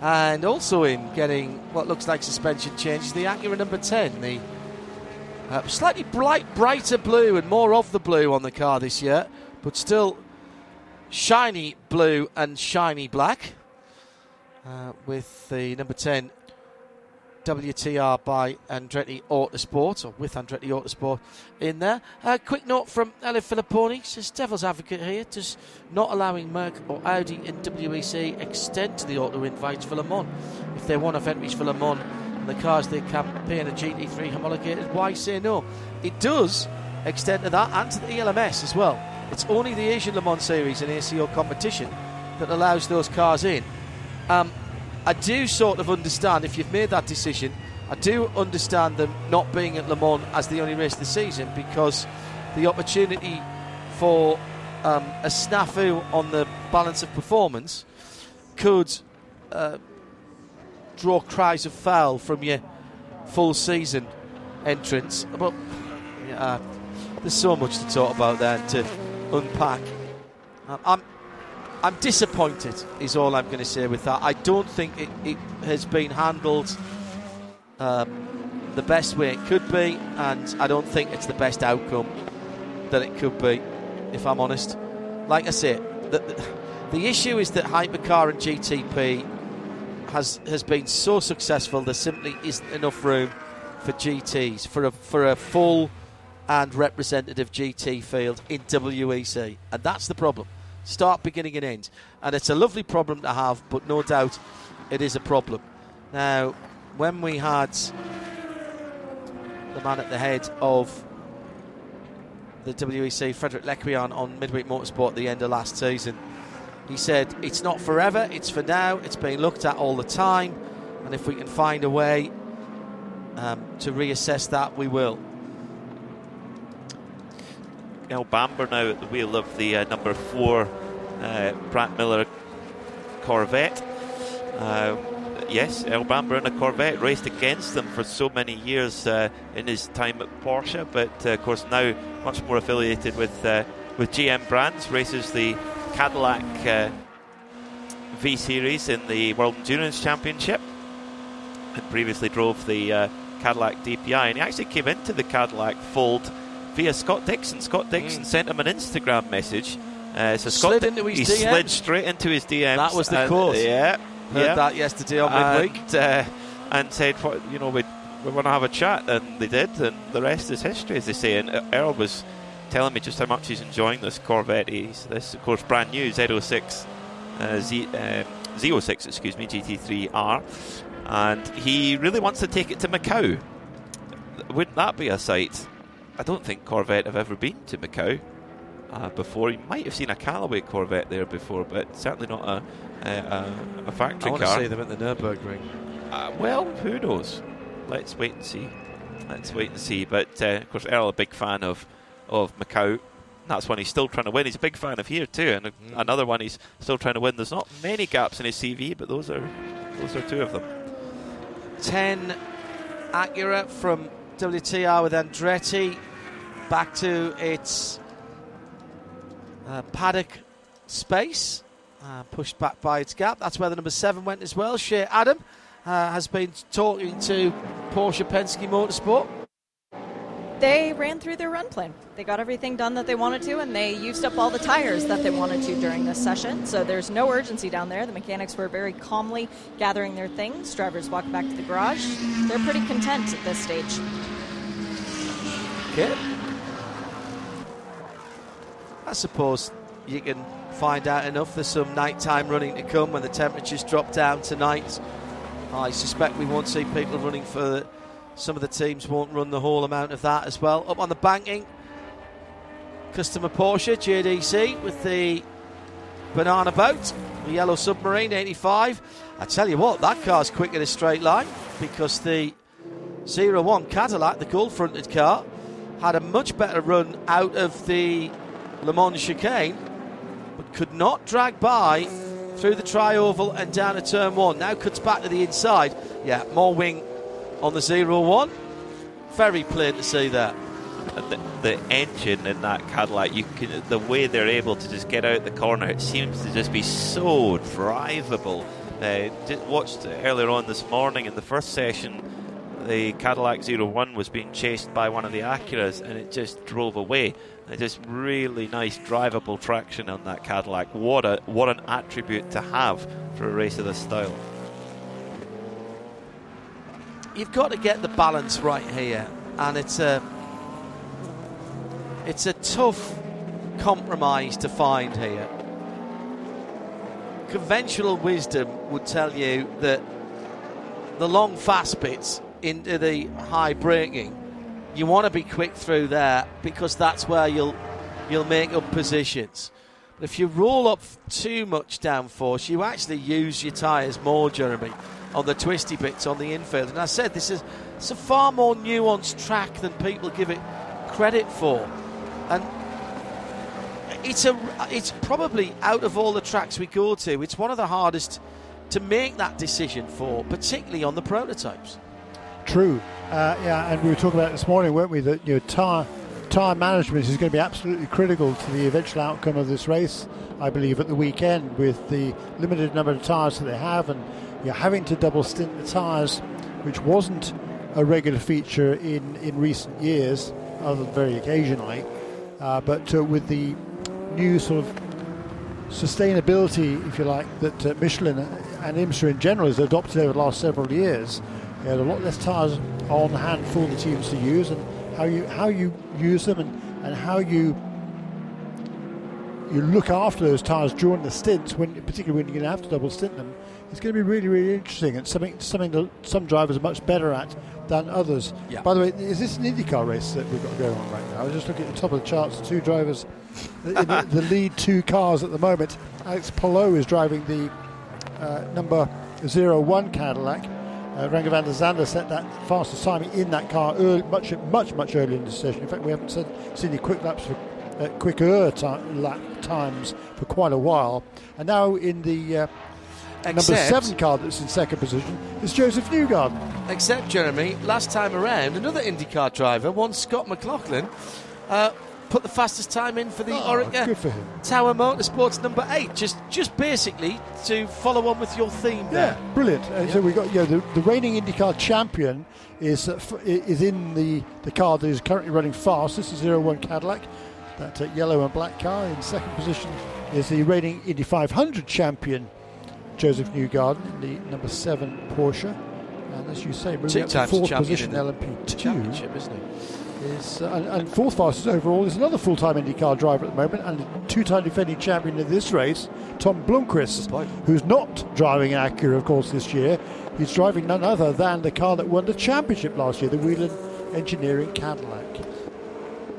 And also in getting what looks like suspension changes, the Acura number 10, the uh, slightly bright, brighter blue and more of the blue on the car this year, but still shiny blue and shiny black. Uh, with the number 10 WTR by Andretti Autosport, or with Andretti Autosport in there. A quick note from Elio Filipponi, says Devil's Advocate here, does not allowing Merc or Audi in WEC extend to the auto invites for Le Mans. If they want event for Le Mans and the cars they campaign a GT3 homologated, why say no? It does extend to that and to the ELMS as well. It's only the Asian Le Mans Series and ACO competition that allows those cars in. Um, I do sort of understand if you've made that decision. I do understand them not being at Le Mans as the only race of the season because the opportunity for um, a snafu on the balance of performance could uh, draw cries of foul from your full season entrance. But uh, there's so much to talk about there to unpack. I'm I'm disappointed, is all I'm going to say with that. I don't think it, it has been handled um, the best way it could be, and I don't think it's the best outcome that it could be, if I'm honest. Like I say, the, the, the issue is that Hypercar and GTP has has been so successful, there simply isn't enough room for GTs, for a, for a full and representative GT field in WEC, and that's the problem. Start, beginning, and end. And it's a lovely problem to have, but no doubt it is a problem. Now, when we had the man at the head of the WEC, Frédéric Lequien, on Midweek Motorsport at the end of last season. He said, It's not forever, it's for now, it's being looked at all the time, and if we can find a way um, to reassess that, we will. Earl Bamber now at the wheel of the uh, number four uh, Pratt Miller Corvette. Uh, yes, Earl Bamber in a Corvette raced against them for so many years uh, in his time at Porsche, but uh, of course now much more affiliated with uh, with GM brands. Races the Cadillac V Series in the World Endurance Championship, and previously drove the Cadillac DPI, and he actually came into the Cadillac fold via Scott Dixon. Scott Dixon mm. sent him an Instagram message. Uh, so Scott slid into his he DMs. slid straight into his DMs. That was the cause. Yeah, heard yeah. that yesterday on midweek, and, uh, and said, you know, we we want to have a chat, and they did, and the rest is history, as they say. And Earl was telling me just how much he's enjoying this Corvette. He's this, of course, brand new Z06, uh, Z, uh, Z06, excuse me, GT3R, and he really wants to take it to Macau. Wouldn't that be a sight? I don't think Corvette have ever been to Macau uh, before. You might have seen a Callaway Corvette there before, but certainly not a, a, a factory I car. I want to see them at the Nürburgring. Uh, well, who knows? Let's wait and see. Let's wait and see. But uh, of course, Earl a big fan of of Macau. That's one he's still trying to win. He's a big fan of here too, and mm. another one he's still trying to win. There's not many gaps in his CV, but those are those are two of them. Ten Acura from WTR with Andretti back to its uh, paddock space, uh, pushed back by its gap. That's where the number seven went as well. Shea Adam uh, has been talking to Porsche Penske Motorsport. They ran through their run plan. They got everything done that they wanted to, and they used up all the tires that they wanted to during this session. So there's no urgency down there. The mechanics were very calmly gathering their things. Drivers walked back to the garage. They're pretty content at this stage. Okay. I suppose you can find out enough. There's some nighttime running to come when the temperatures drop down tonight. I suspect we won't see people running for some of the teams won't run the whole amount of that as well. Up on the banking, customer Porsche JDC with the banana boat, the yellow submarine 85. I tell you what, that car's quick in a straight line because the 01 Cadillac, the gold fronted car, had a much better run out of the Le Mans chicane, but could not drag by through the tri-oval and down to turn one. Now cuts back to the inside. Yeah, more wing on the 0-1. Very plain to see that. The, the, engine in that Cadillac, you can the way they're able to just get out the corner, it seems to just be so drivable. Uh, watched earlier on this morning in the first session, the Cadillac 01 was being chased by one of the Acuras, and it just drove away. Just really nice drivable traction on that Cadillac. What a what an attribute to have for a race of this style you've got to get the balance right here, and it's a it's a tough compromise to find here. Conventional wisdom would tell you that the long fast bits into the high braking, you want to be quick through there because that's where you'll you'll make up positions. But if you roll up too much downforce, you actually use your tyres more, Jeremy on the twisty bits on the infield. And I said this is it's a far more nuanced track than people give it credit for, and it's a it's probably out of all the tracks we go to, it's one of the hardest to make that decision for, particularly on the prototypes. True, uh, yeah, and we were talking about this morning, weren't we? That you know, tire tire management is going to be absolutely critical to the eventual outcome of this race. I believe at the weekend with the limited number of tires that they have and you're having to double stint the tyres, which wasn't a regular feature in, in recent years, other than very occasionally. Uh, but uh, with the new sort of sustainability, if you like, that uh, Michelin and IMSA in general has adopted over the last several years, you a lot less tyres on hand for the teams to use, and how you how you use them and, and how you you look after those tyres during the stints, when particularly when you're going to have to double stint them, it's going to be really, really interesting. It's something something that some drivers are much better at than others. Yeah. By the way, is this an IndyCar race that we've got going on right now? I was just looking at the top of the charts. Two drivers the, the lead two cars at the moment. Alex Palou is driving the uh, number 01 Cadillac. Uh, van der Zande set that fastest time in that car early, much, much, much earlier in the session. In fact, we haven't seen, seen any quick laps for uh, quicker time, lap times for quite a while. And now in the uh, number seven car that's in second position is Josef Newgarden. Except, Jeremy, last time around, another IndyCar driver, one Scott McLaughlin, uh, put the fastest time in for the Oh, Oreca good for him. Tower Motorsports number eight. Just, just basically to follow on with your theme there. Yeah, brilliant. And so we got you know, the, the reigning IndyCar champion is uh, f- is in the, the car that is currently running fast. This is 01 Cadillac, that uh, yellow and black car. In second position is the reigning Indy 500 champion Josef Newgarden in the number seven Porsche. And as you say, moving Two up to fourth position in the LMP2 Championship, isn't it? Is and, and fourth fastest overall is another full-time IndyCar driver at the moment and a two-time defending champion in this race, Tom Blomqvist, who's not driving an Acura, of course, this year. He's driving none other than the car that won the championship last year, the Whelen Engineering Cadillac.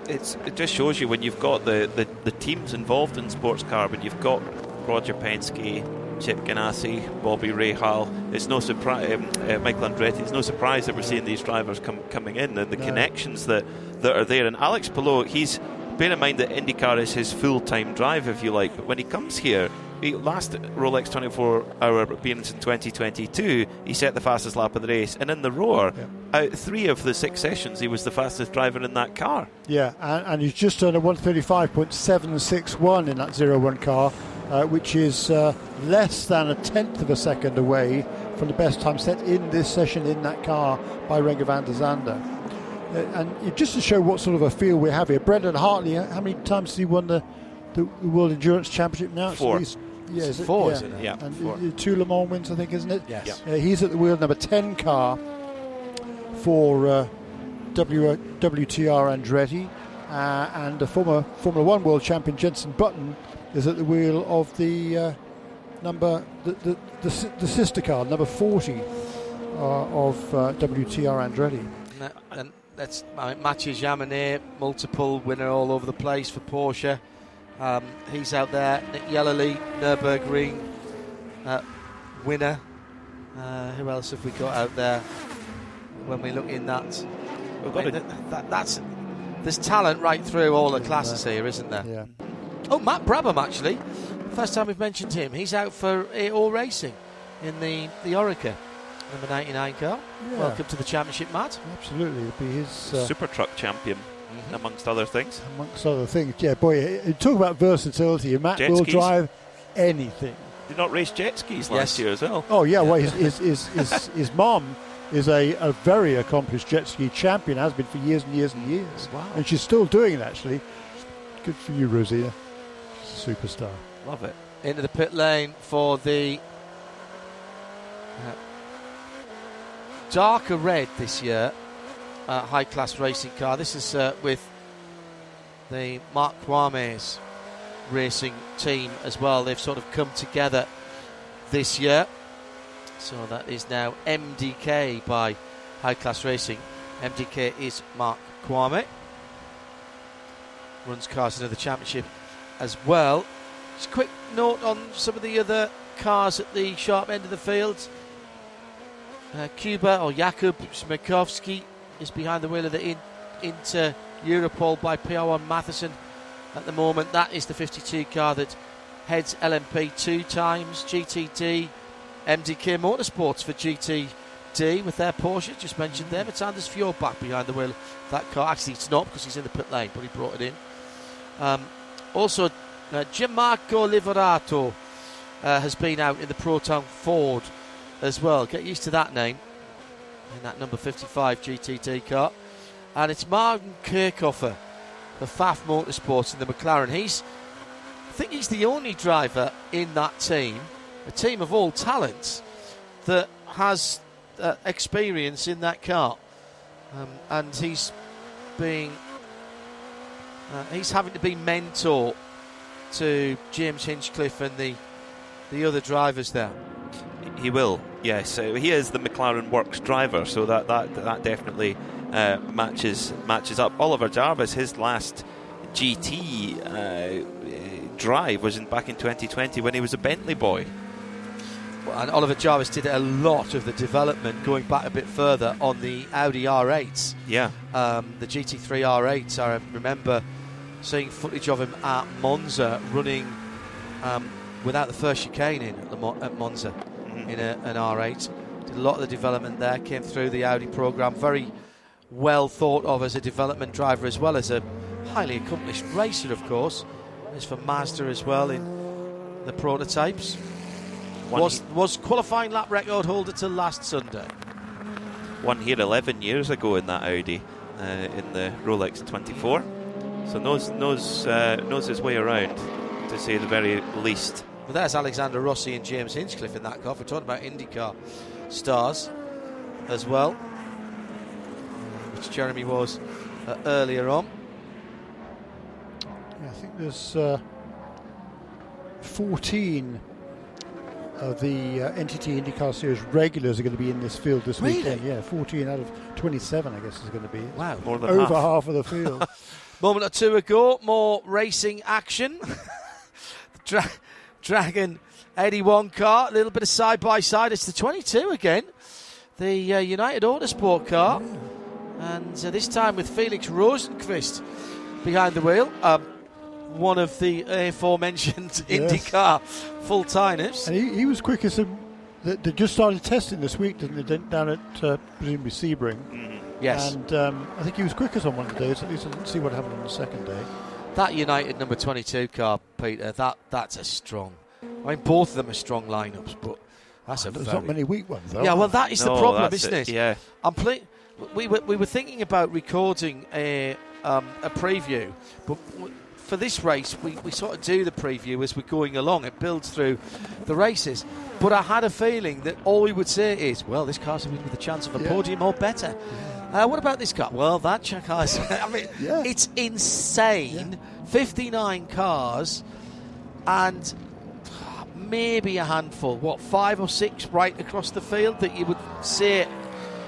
it's it just shows you when you've got the, the, the teams involved in sports car, when you've got Roger Penske, Chip Ganassi, Bobby Rahal. It's no surprise, um, uh, Michael Andretti. It's no surprise that we're seeing these drivers come, coming in and the No. connections that, that are there. And Alex Palou, he's bear in mind that IndyCar is his full time drive, if you like. But when he comes here, he, last Rolex 24 hour appearance in 2022, he set the fastest lap of the race, and in the roar, out three of the six sessions, he was the fastest driver in that car. Yeah, and, and he's just done a 135.761 in that 01 car, uh, which is uh, less than a tenth of a second away from the best time set in this session in that car by Renger van der Zande. Uh, and just to show what sort of a feel we have here, Brendan Hartley, how many times has he won the, the World Endurance Championship now? Four. at yeah, is it? Four, yeah. isn't it? Yeah, And four. uh, two Le Mans wins, I think, isn't it? Yes. Uh, he's at the wheel number 10 car for uh, w, WTR Andretti, uh, and the former Formula One world champion Jenson Button is at the wheel of the uh, number the, the, the, si- the sister car, number 40 uh, of uh, WTR Andretti. And, that, and that's I mean, Mathieu Jaminet, multiple winner all over the place for Porsche. Um, he's out there. Nick Yelloly, Nürburgring uh, winner. Uh, who else have we got out there? When we look in that, We've got I mean, a- that- that- that's there's talent right through all the classes here, isn't there? Yeah. Oh, Matt Brabham actually. First time we've mentioned him. He's out for AO Racing in the the Oreca number 99 car. Yeah. Welcome to the championship, Matt. Absolutely, it'll be his uh, Super truck champion, amongst other things. amongst other things. Yeah, boy, uh, talk about versatility. Matt Jet will skis. drive anything. Did not race jet skis Yes. last year as well. Oh yeah, well his his, his, his, his mom is a, a very accomplished jet ski champion, has been for years and years and years. Wow. And she's still doing it actually. Good for you, Rosina. Superstar. Love it. into the pit lane for the uh, darker red this year uh, high class racing car. This is uh, with the Mark Kvamme's racing team as well. They've sort of come together this year. So that is now MDK by High Class Racing. MDK is Mark Kwame. Runs cars into the championship as well. Just a quick note on some of the other cars at the sharp end of the field. Uh, Cuba or Jakub Śmiechowski is behind the wheel of the in, Inter Europol by PR1 Mathiasen at the moment. That is the 52 car that heads LMP two times. GTD, MDK Motorsports for GTD with their Porsche. Just mentioned them. It's Anders Fjordbach behind the wheel of that car. Actually, it's not because he's in the pit lane, but he brought it in. Um, also, uh, Giammarco Levorato uh, has been out in the Proton Ford as well. Get used to that name in that number 55 GTD car. And it's Marvin Kirchhofer, the Pfaff Motorsports in the McLaren. He's, I think he's the only driver in that team, a team of all talents, that has uh, experience in that car. Um, and he's being, uh, he's having to be mentor to James Hinchcliffe and the the other drivers there. He will, yes. Uh, he is the McLaren Works driver, so that that that definitely uh, matches matches up. Oliver Jarvis, his last GT uh, drive was in, back in 2020 when he was a Bentley boy. And Oliver Jarvis did a lot of the development going back a bit further on the Audi R8s. Yeah. Um, the GT3 R8s. I remember seeing footage of him at Monza running um, without the first chicane in at, Mo- at Monza mm-hmm. in a, an R8. Did a lot of the development there, came through the Audi program. Very well thought of as a development driver as well as a highly accomplished racer, of course. Is for Mazda as well in the prototypes. was was qualifying lap record holder till last Sunday. Won here 11 years ago in that Audi uh, in the Rolex 24. So knows knows uh, knows his way around, to say the very least. Well, there's Alexander Rossi and James Hinchcliffe in that car. We're talking about IndyCar stars as well, which Jeremy was uh, earlier on. Yeah, I think there's uh, 14 of the uh, NTT IndyCar Series regulars are going to be in this field this really? weekend. Yeah, 14 out of 27, I guess, is going to be. Wow, more than over half, half of the field. Moment or two ago, more racing action. Dra- Dragon 81 car, a little bit of side by side. It's the 22 again, the uh, United Autosport car, and uh, this time with Felix Rosenqvist behind the wheel. Um, one of the aforementioned yes. IndyCar full timers. And he, he, was quickest. They, they just started testing this week, didn't they? Down at uh, presumably Sebring. Mm-hmm. Yes. And um, I think he was quickest on one of the days. At least I didn't see what happened on the second day. That United number 22 car, Peter, that that's a strong. I mean, both of them are strong lineups, but that's oh, a There's very, not many weak ones, though. Yeah, well, that is no, the problem, isn't it? it? Yeah. I'm play- we, were, we were thinking about recording a, um, a preview, but for this race, we, we sort of do the preview as we're going along. It builds through the races. But I had a feeling that all we would say is, well, this car's with a chance of a yeah. podium or better. Uh, what about this car? Well, that car's. I mean, yeah. it's insane. Yeah. 59 cars and maybe a handful, what, five or six right across the field that you would say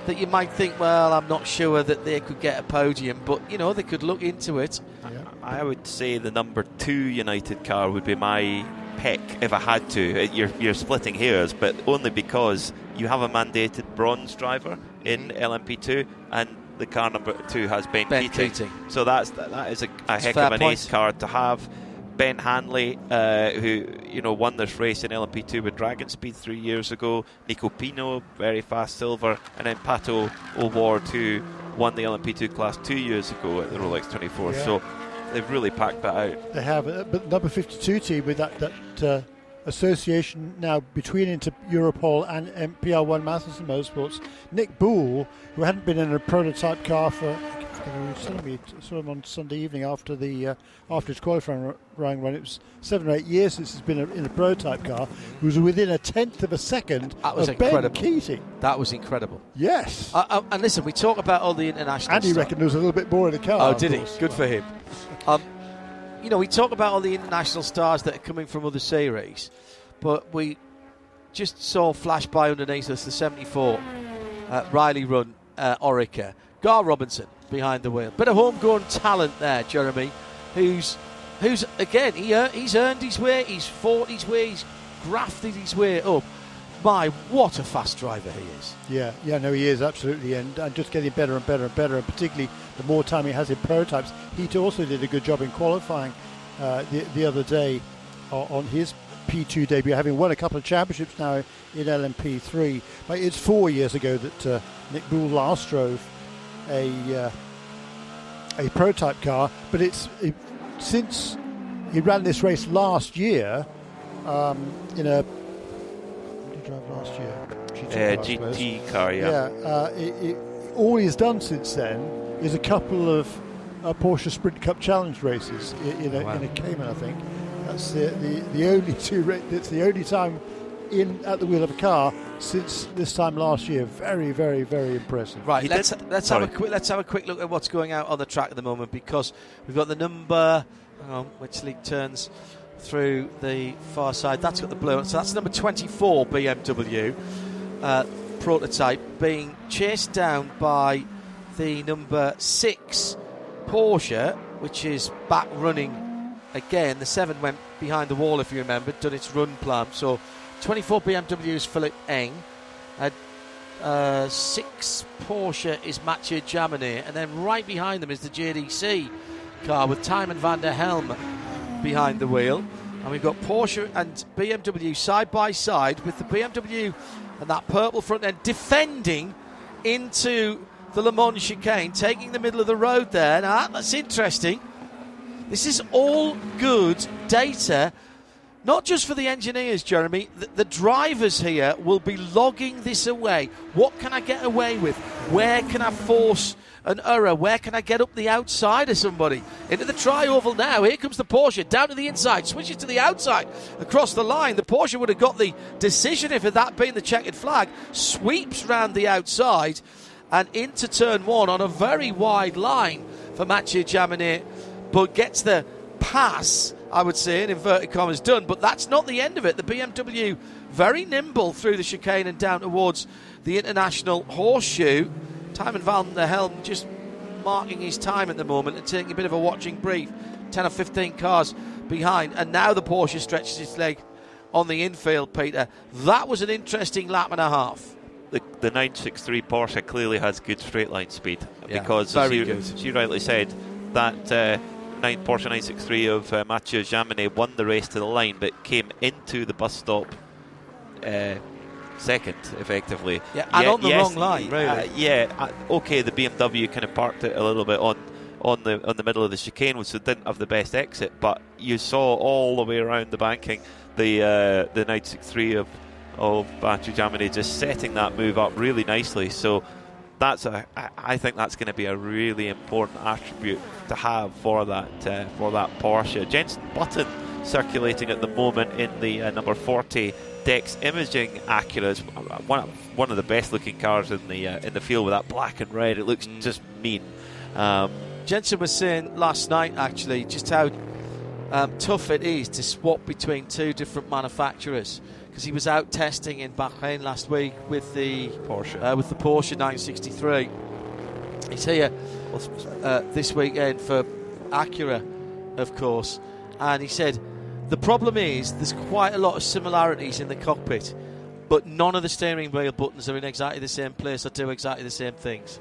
that you might think, well, I'm not sure that they could get a podium, but you know they could look into it. Yeah. I would say the number two United car would be my pick if I had to. You're, you're splitting hairs, but only because you have a mandated bronze driver in LMP2, and the car number two has Ben, ben Keating. Keating. So that's that is a, a heck of an point. ace car to have. Ben Hanley, uh, who you know won this race in LMP2 with Dragon Speed three years ago. Nico Pino, very fast silver, and then Pato O'Ward, who won the LMP2 class two years ago at the Rolex 24. Yeah. So they've really packed that out. They have, uh, but number 52 team with that that uh, association now between Inter Europol and PR1 Mathiasen Motorsports. Nick Boulle, who hadn't been in a prototype car for me saw him on Sunday evening after the uh, after his qualifying run. It was seven or eight years since he's been in a prototype car. He was within a tenth of a second that was of incredible. Ben Keating. That was incredible. Yes. Uh, uh, and listen, we talk about all the international. And he reckoned there was a little bit more in the car. Oh, did he? Good for him. Um, you know, we talk about all the international stars that are coming from other series, but we just saw flash by underneath us the 74 uh, Riley Run uh, Oreca. Gar Robinson behind the wheel. Bit of homegrown talent there, Jeremy, who's who's again he he's earned his way, he's fought his way, he's grafted his way up. My, what a fast driver he is! Yeah, yeah, no, he is absolutely, and, and just getting better and better and better. And particularly the more time he has in prototypes, he also did a good job in qualifying uh, the the other day on his P2 debut, having won a couple of championships now in LMP3. But it's four years ago that uh, Nick Boulle last drove a uh, a prototype car, but it's it, since he ran this race last year um, in a what did he drive last year? GT, uh, GT car, yeah. Yeah, uh, it, it, all he's done since then is a couple of uh, Porsche Sprint Cup Challenge races in, in, a, wow. in a Cayman, I think. That's the, the, the only two. It's the only time in at the wheel of a car since this time last year. Very, very, very impressive. Right, he let's let's have a quick let's have a quick look at what's going out on the track at the moment because we've got the number. On, which league turns through the far side. That's got the blue. So that's number 24 BMW uh, prototype being chased down by the number six Porsche, which is back running again. The seven went behind the wall, if you remember, done its run plan. So 24 BMW is Philip Eng. Uh, uh, six Porsche is Mathieu Jaminet, and then right behind them is the JDC car with Tijmen van der Helm behind the wheel. And we've got Porsche and BMW side by side with the BMW and that purple front end defending into the Le Mans chicane, taking the middle of the road there. Now, that's interesting. This is all good data, not just for the engineers, Jeremy. The, the, drivers here will be logging this away. What can I get away with? Where can I force an error? Where can I get up the outside of somebody? Into the tri oval now. Here comes the Porsche down to the inside, switches to the outside across the line. The Porsche would have got the decision if it that been the checkered flag. Sweeps round the outside and into turn one on a very wide line for Mathieu Jaminet, but gets the pass, I would say, in inverted commas, done. But that's not the end of it. The BMW very nimble through the chicane and down towards the international horseshoe. Tijmen van der Helm just marking his time at the moment and taking a bit of a watching brief. 10 or 15 cars behind, and now the Porsche stretches its leg on the infield, Peter. That was an interesting lap and a half the, the 963 Porsche clearly has good straight line speed yeah, because, as you, as you, rightly said, that uh, nine, Porsche 963 of uh, Mathieu Jaminet won the race to the line but came into the bus stop uh, second, effectively. Yeah, and yeah, on the yes, wrong line, really. Uh, yeah, uh, okay, the BMW kind of parked it a little bit on on the on the middle of the chicane, which didn't have the best exit. But you saw all the way around the banking the uh, the 963 of of Mathieu Jaminet just setting that move up really nicely. So that's a, I think that's going to be a really important attribute to have for that uh, for that Porsche. Jenson Button circulating at the moment in the uh, number 40 Dex Imaging Acura is one one of the best looking cars in the uh, in the field with that black and red. It looks mm. just mean. Um, Jenson was saying last night actually just how um, tough it is to swap between two different manufacturers because he was out testing in Bahrain last week with the Porsche uh, with the Porsche 963. He's here uh, this weekend for Acura, of course, and he said the problem is there's quite a lot of similarities in the cockpit, but none of the steering wheel buttons are in exactly the same place or do exactly the same things.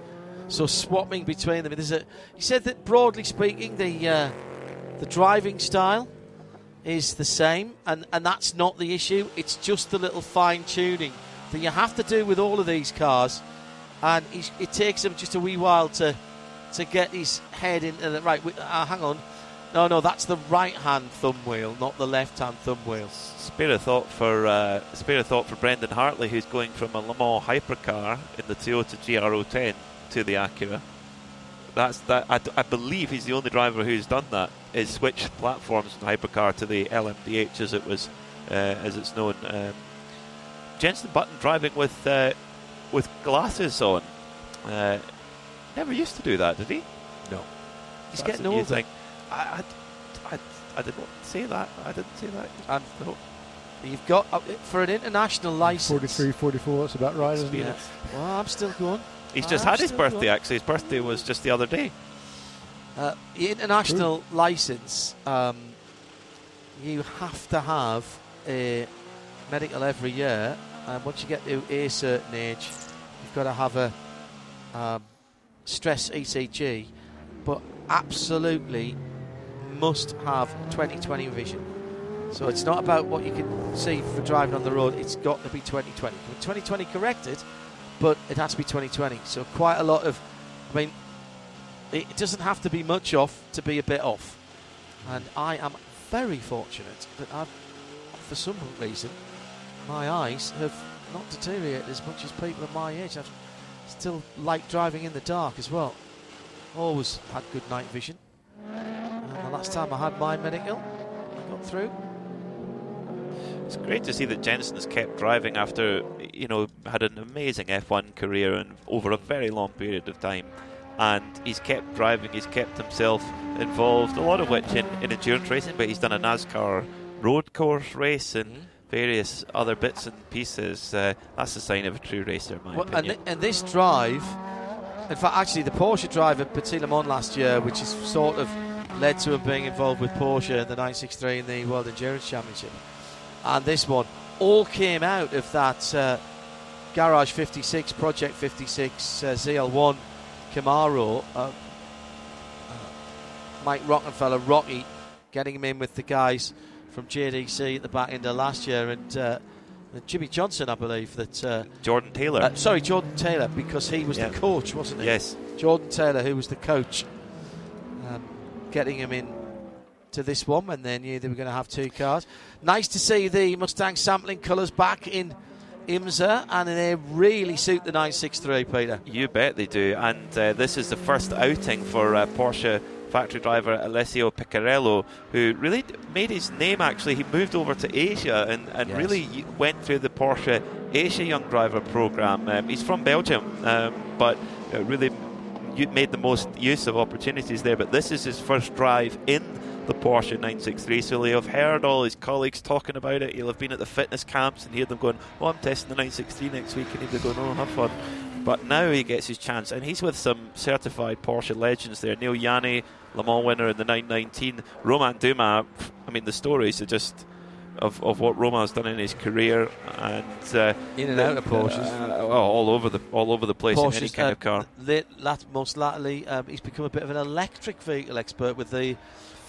So swapping between them, there's a. He said that broadly speaking, the uh, the driving style is the same, and, and that's not the issue. It's just the little fine tuning that you have to do with all of these cars, and it takes him just a wee while to to get his head into the right. Uh, hang on, no, no, that's the right hand thumb wheel, not the left hand thumb wheel. Spare a thought for uh, spare a thought for Brendan Hartley, who's going from a Le Mans hypercar in the Toyota GR010 to the Acura. That's that. I, I believe he's the only driver who's done that is switched platforms from hypercar to the LMDH as it was uh, as it's known. Um, Jenson Button driving with uh, with glasses on. Uh, never used to do that, did he? No. He's That's getting older. I, I, I, I did not say that. I didn't say that. And no. You've got uh, for an international license. 43, 44. That's about right, isn't it? Well, I'm still going. He's just I'm had his birthday. Going. Actually, his birthday was just the other day. Uh, international True. license, um, you have to have a medical every year, and once you get to a certain age, you've got to have a um, stress ECG, but absolutely must have 2020 vision. So it's not about what you can see for driving on the road, it's got to be 2020. 2020 corrected, but it has to be 2020. So quite a lot of, I mean, it doesn't have to be much off to be a bit off. And I am very fortunate that I've, for some reason, my eyes have not deteriorated as much as people of my age. I still like driving in the dark as well. Always had good night vision. Last time I had my medical, I got through. It's great to see that Jenson's kept driving after, you know, had an amazing F1 career and over a very long period of time and he's kept driving, he's kept himself involved, a lot of which in, in endurance racing, but he's done a NASCAR road course race and. Mm-hmm various other bits and pieces, uh, that's the sign of a true racer, my well, opinion. And, th- and, this drive, in fact, actually, the Porsche drive at Petit Le Mans last year, which is sort of led to him being involved with Porsche in the 963 in the World Endurance Championship, and this one all came out of that uh, Garage 56, Project 56 uh, ZL1 Camaro. Uh, uh, Mike Rockenfeller, Rocky, getting him in with the guys from JDC at the back end of last year, and uh, Jimmie Johnson, I believe that uh, Jordan Taylor. Uh, sorry, Jordan Taylor, because he was yeah. the coach, wasn't he? Yes, Jordan Taylor, who was the coach, getting him in to this one, and they knew they were going to have two cars. Nice to see the Mustang sampling colours back in IMSA, and they really suit the 963, Peter. You bet they do, and uh, this is the first outing for uh, Porsche factory driver Alessio Picariello, who really made his name actually. He moved over to Asia and, and yes. really went through the Porsche Asia Young Driver program. Um, he's from Belgium, um, but uh, really made the most use of opportunities there. But this is his first drive in the Porsche 963. So he'll have heard all his colleagues talking about it. He'll have been at the fitness camps and heard them going, "Oh, I'm testing the 963 next week," and he'll be going, "Oh, have fun." But now he gets his chance, and he's with some certified Porsche legends there. Neel Jani, Le Mans winner in the 919. Romain Dumas, I mean, the stories are just of, of what Romain's done in his career and uh, in and the, out of Porsches, uh, all over the all over the place Porsches, in any kind uh, of car. Late, most latterly, um, he's become a bit of an electric vehicle expert with the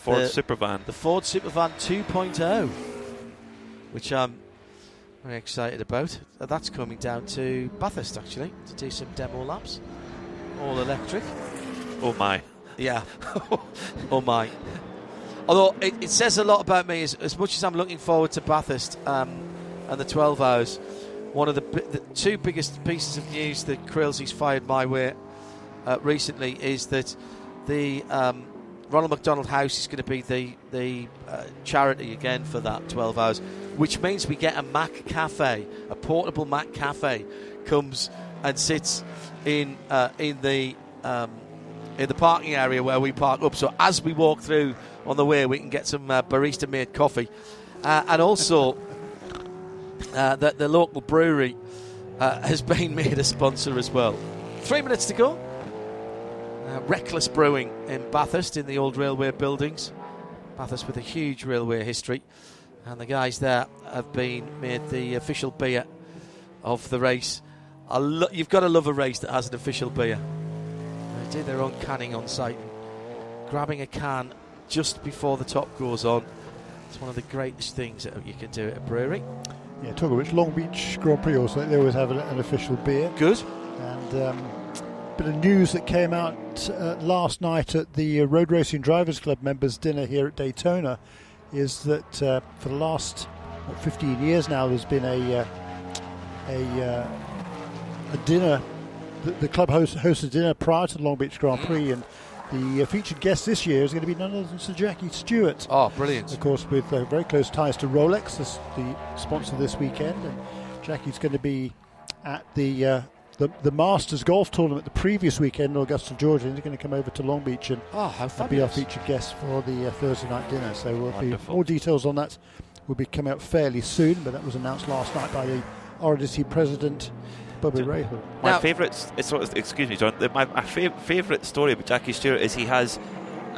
Ford the, Supervan, the Ford Supervan 2.0, which I'm very excited about. Uh, that's coming down to Bathurst actually to do some demo laps, all electric. Oh my! Yeah. oh my. Although it, it, says a lot about me, as, as, much as I'm looking forward to Bathurst um, and the 12 hours, one of the, the, two biggest pieces of news that Krillsy's fired my way uh, recently is that the um, Ronald McDonald House is going to be the the uh, charity again for that 12 hours, which means we get a Mac Cafe, a portable Mac Cafe, comes and sits in uh, in the um, in the parking area where we park up. So as we walk through on the way, we can get some uh, barista made coffee. Uh, and also, uh, that the local brewery uh, has been made a sponsor as well. Three minutes to go. Uh, Reckless Brewing in Bathurst in the old railway buildings. Bathurst with a huge railway history. And the guys there have been made the official beer of the race. Lo- you've got to love a race that has an official beer. Do their own canning on site. Grabbing a can just before the top goes on. It's one of the greatest things that you can do at a brewery. Yeah, talk about Long Beach Grand Prix also. They always have an, an official beer. Good. And um, a bit of news that came out uh, last night at the uh, Road Racing Drivers Club members' dinner here at Daytona is that uh, for the last what, 15 years now, there's been a uh, a, uh, a dinner the, the club host, hosted dinner prior to the Long Beach Grand Prix, and the uh, featured guest this year is going to be none other than Sir Jackie Stewart. Oh, brilliant! Of course, with uh, very close ties to Rolex, this, the sponsor this weekend, and Jackie's going to be at the. Uh, the, the Masters golf tournament the previous weekend in Augusta, Georgia, and he's going to come over to Long Beach and, oh, be our featured guest for the uh, Thursday night dinner. So we'll be more details on that will be coming out fairly soon, but that was announced last night by the RDC president Bobby Rahal. My favourite, excuse me, John. My, my favourite story about Jackie Stewart is he has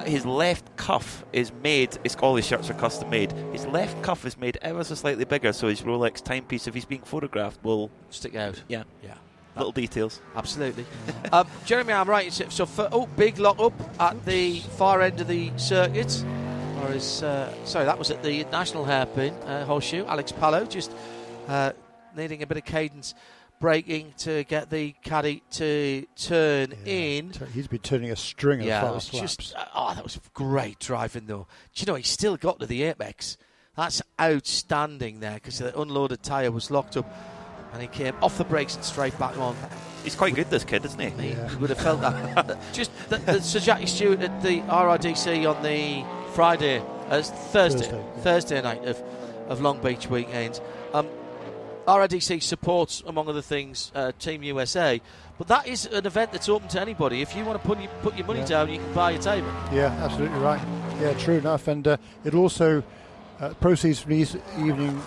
his left cuff is made. It's all his shirts are custom made. His left cuff is made ever so slightly bigger, so his Rolex timepiece, if he's being photographed, will stick out. Yeah, yeah. Little details. Absolutely. um, Jeremy, I'm right. So, for, oh, big lock up at the far end of the circuit. Or is uh, sorry, that was at the National Hairpin uh, Horseshoe. Alex Palou just uh, needing a bit of cadence braking to get the caddy to turn yeah, in. He's been turning a string of yeah, fast laps. Just, uh, oh, that was great driving though. Do you know he still got to the apex? That's outstanding there because the unloaded tyre was locked up, and he came off the brakes and straight back on. He's quite good, this kid, isn't he? Yeah. He would have felt that. Just the, the, Sir Jackie Stewart at the RRDC on the Friday, as uh, Thursday, Thursday, yeah. Thursday night of, of Long Beach weekend. Um, RRDC supports, among other things, uh, Team USA. But that is an event that's open to anybody. If you want to put your, put your money yeah. down, you can buy a table. Yeah, absolutely right. Yeah, true enough. And uh, it also uh, proceeds from this evening,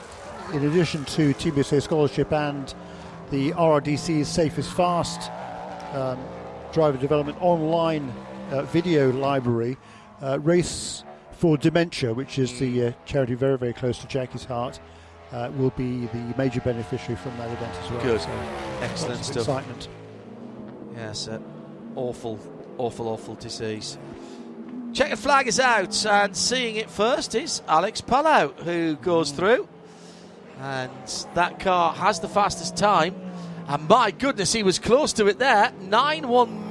in addition to TBSA scholarship and the RRDC's SafeIsFast um, driver development online uh, video library, uh, Race for Dementia, which is the uh, charity very, very close to Jackie's heart, uh, will be the major beneficiary from that event as well. Good. So, Excellent stuff. Excitement. Yes, uh, awful, awful, awful disease. Checker flag is out, and seeing it first is Alex Palou, who goes through. And that car has the fastest time. And my goodness, he was close to it there. Nine one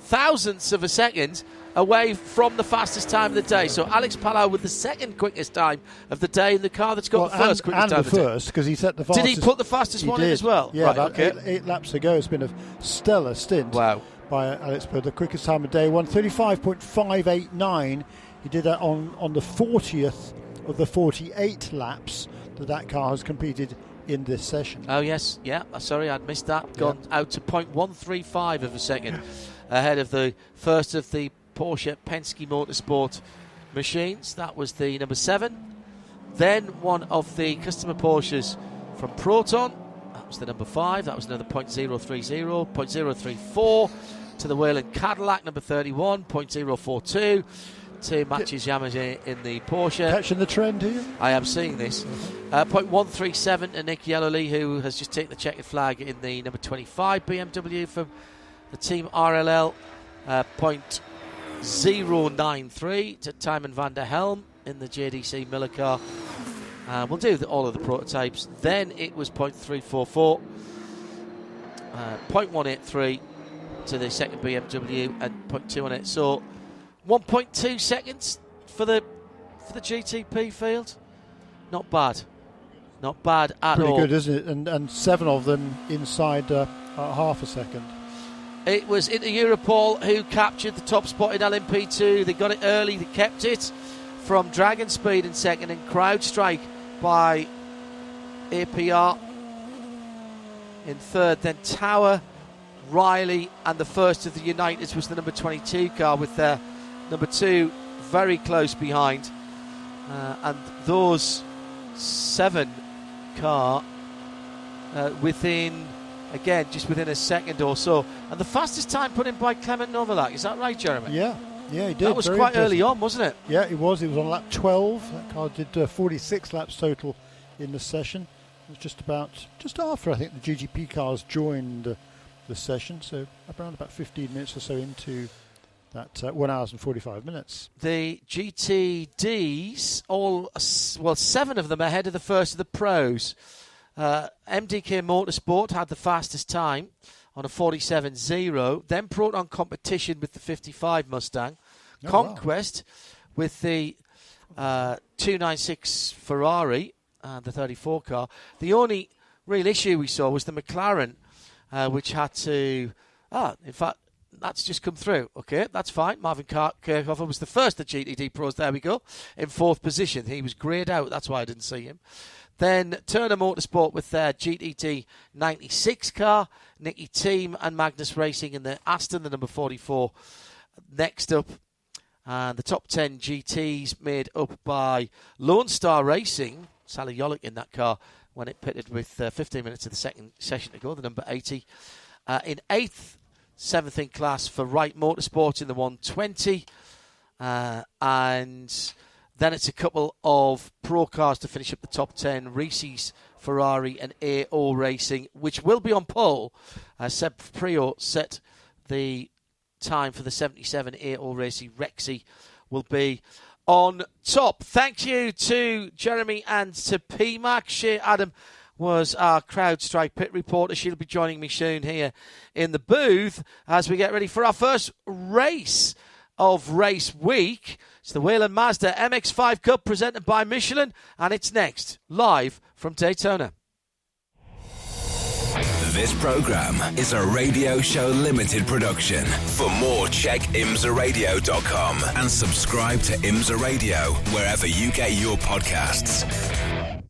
thousandths of a second away from the fastest time of the day. So Alex Palou with the second quickest time of the day in the car that's got Well, the first and, quickest and time the of the first because he set the fastest. Did he put the fastest one in as well? Yeah, Right, about okay. eight, eight laps ago. It's been a stellar stint. Wow. By Alex Bird, the quickest time of day, one thirty-five point five eight nine. He did that on on the fortieth of the forty-eight laps that that car has competed in this session. Oh yes, yeah. Sorry, I'd missed that. Gone out to point one three five of a second ahead of the first of the Porsche Penske Motorsport machines. That was the number seven. Then one of the customer Porsches from Proton. That was the number five. That was another point zero three zero, point zero three four to the Whelen Cadillac number thirty one, point zero four two. To Mathieu Jaminet in the Porsche. Catching the trend here. I am seeing this. Uh, point one three seven to Nick Yelloly, who has just taken the checkered flag in the number twenty five BMW from the team RLL. Uh, point zero nine three to Tijmen van der Helm in the JDC Miller car. Uh, we'll do the, all of the prototypes. Then it was point three four four. Uh, point one eight three to the second BMW and point two on it. So 1.2 seconds for the for the GTP field. Not bad. Not bad at Pretty all. Pretty good, isn't it? And and seven of them inside uh, half a second. It was Inter Europol who captured the top spot in LMP2. They got it early, they kept it from Dragon Speed in second and CrowdStrike by APR in third. Then Tower, Riley, and the first of the Uniteds was the number 22 car with their number two very close behind. Uh, and those seven car uh, within again just within a second or so and the fastest time put in by Clement Novalak is that right Jeremy Yeah, yeah, he did. that was Very quite early on wasn't it Yeah, it was. It was on lap 12. That car did uh, 46 laps total in the session. It was just about, just after I think the GTP cars joined uh, the session. So around about 15 minutes or so into that uh, one hours and 45 minutes. the GTDs all well seven of them ahead of the first of the pros uh, MDK Motorsport had the fastest time on a 47 zero. then Proton competition with the 55 Mustang Oh, wow. Conquest with the uh, 296 Ferrari, uh, the 34 car. The only real issue we saw was the McLaren, uh, which had to. Ah, in fact, that's just come through. Okay, that's fine. Marvin Kirchhofer was the first of GTD pros. There we go. In fourth position. He was greyed out. That's why I didn't see him. Then Turner Motorsport with their GTD 96 car. Nicki Thiim and Magnus Racing in the Aston, the number 44. Next up, and the top 10 GTs made up by Lone Star Racing, Salih Yoluç in that car when it pitted with uh, 15 minutes of the second session to go, the number 80. Uh, in eighth, seventh in class for Wright Motorsport in the 120. Uh, and then it's a couple of pro cars to finish up the top 10 Reese's Ferrari and AO Racing, which will be on pole. Uh, Seb Priaulx set the time for the 77 AO Racing Rexy will be on top. Thank you to Jeremy and to PMAC. Shea Adam was our CrowdStrike pit reporter. She'll be joining me soon here in the booth as we get ready for our first race of race week. It's the Whelen Mazda MX5 Cup presented by Michelin, and it's next live from Daytona. This program is a Radio Show Limited production. For more, check imsaradio.com and subscribe to Imsa Radio wherever you get your podcasts.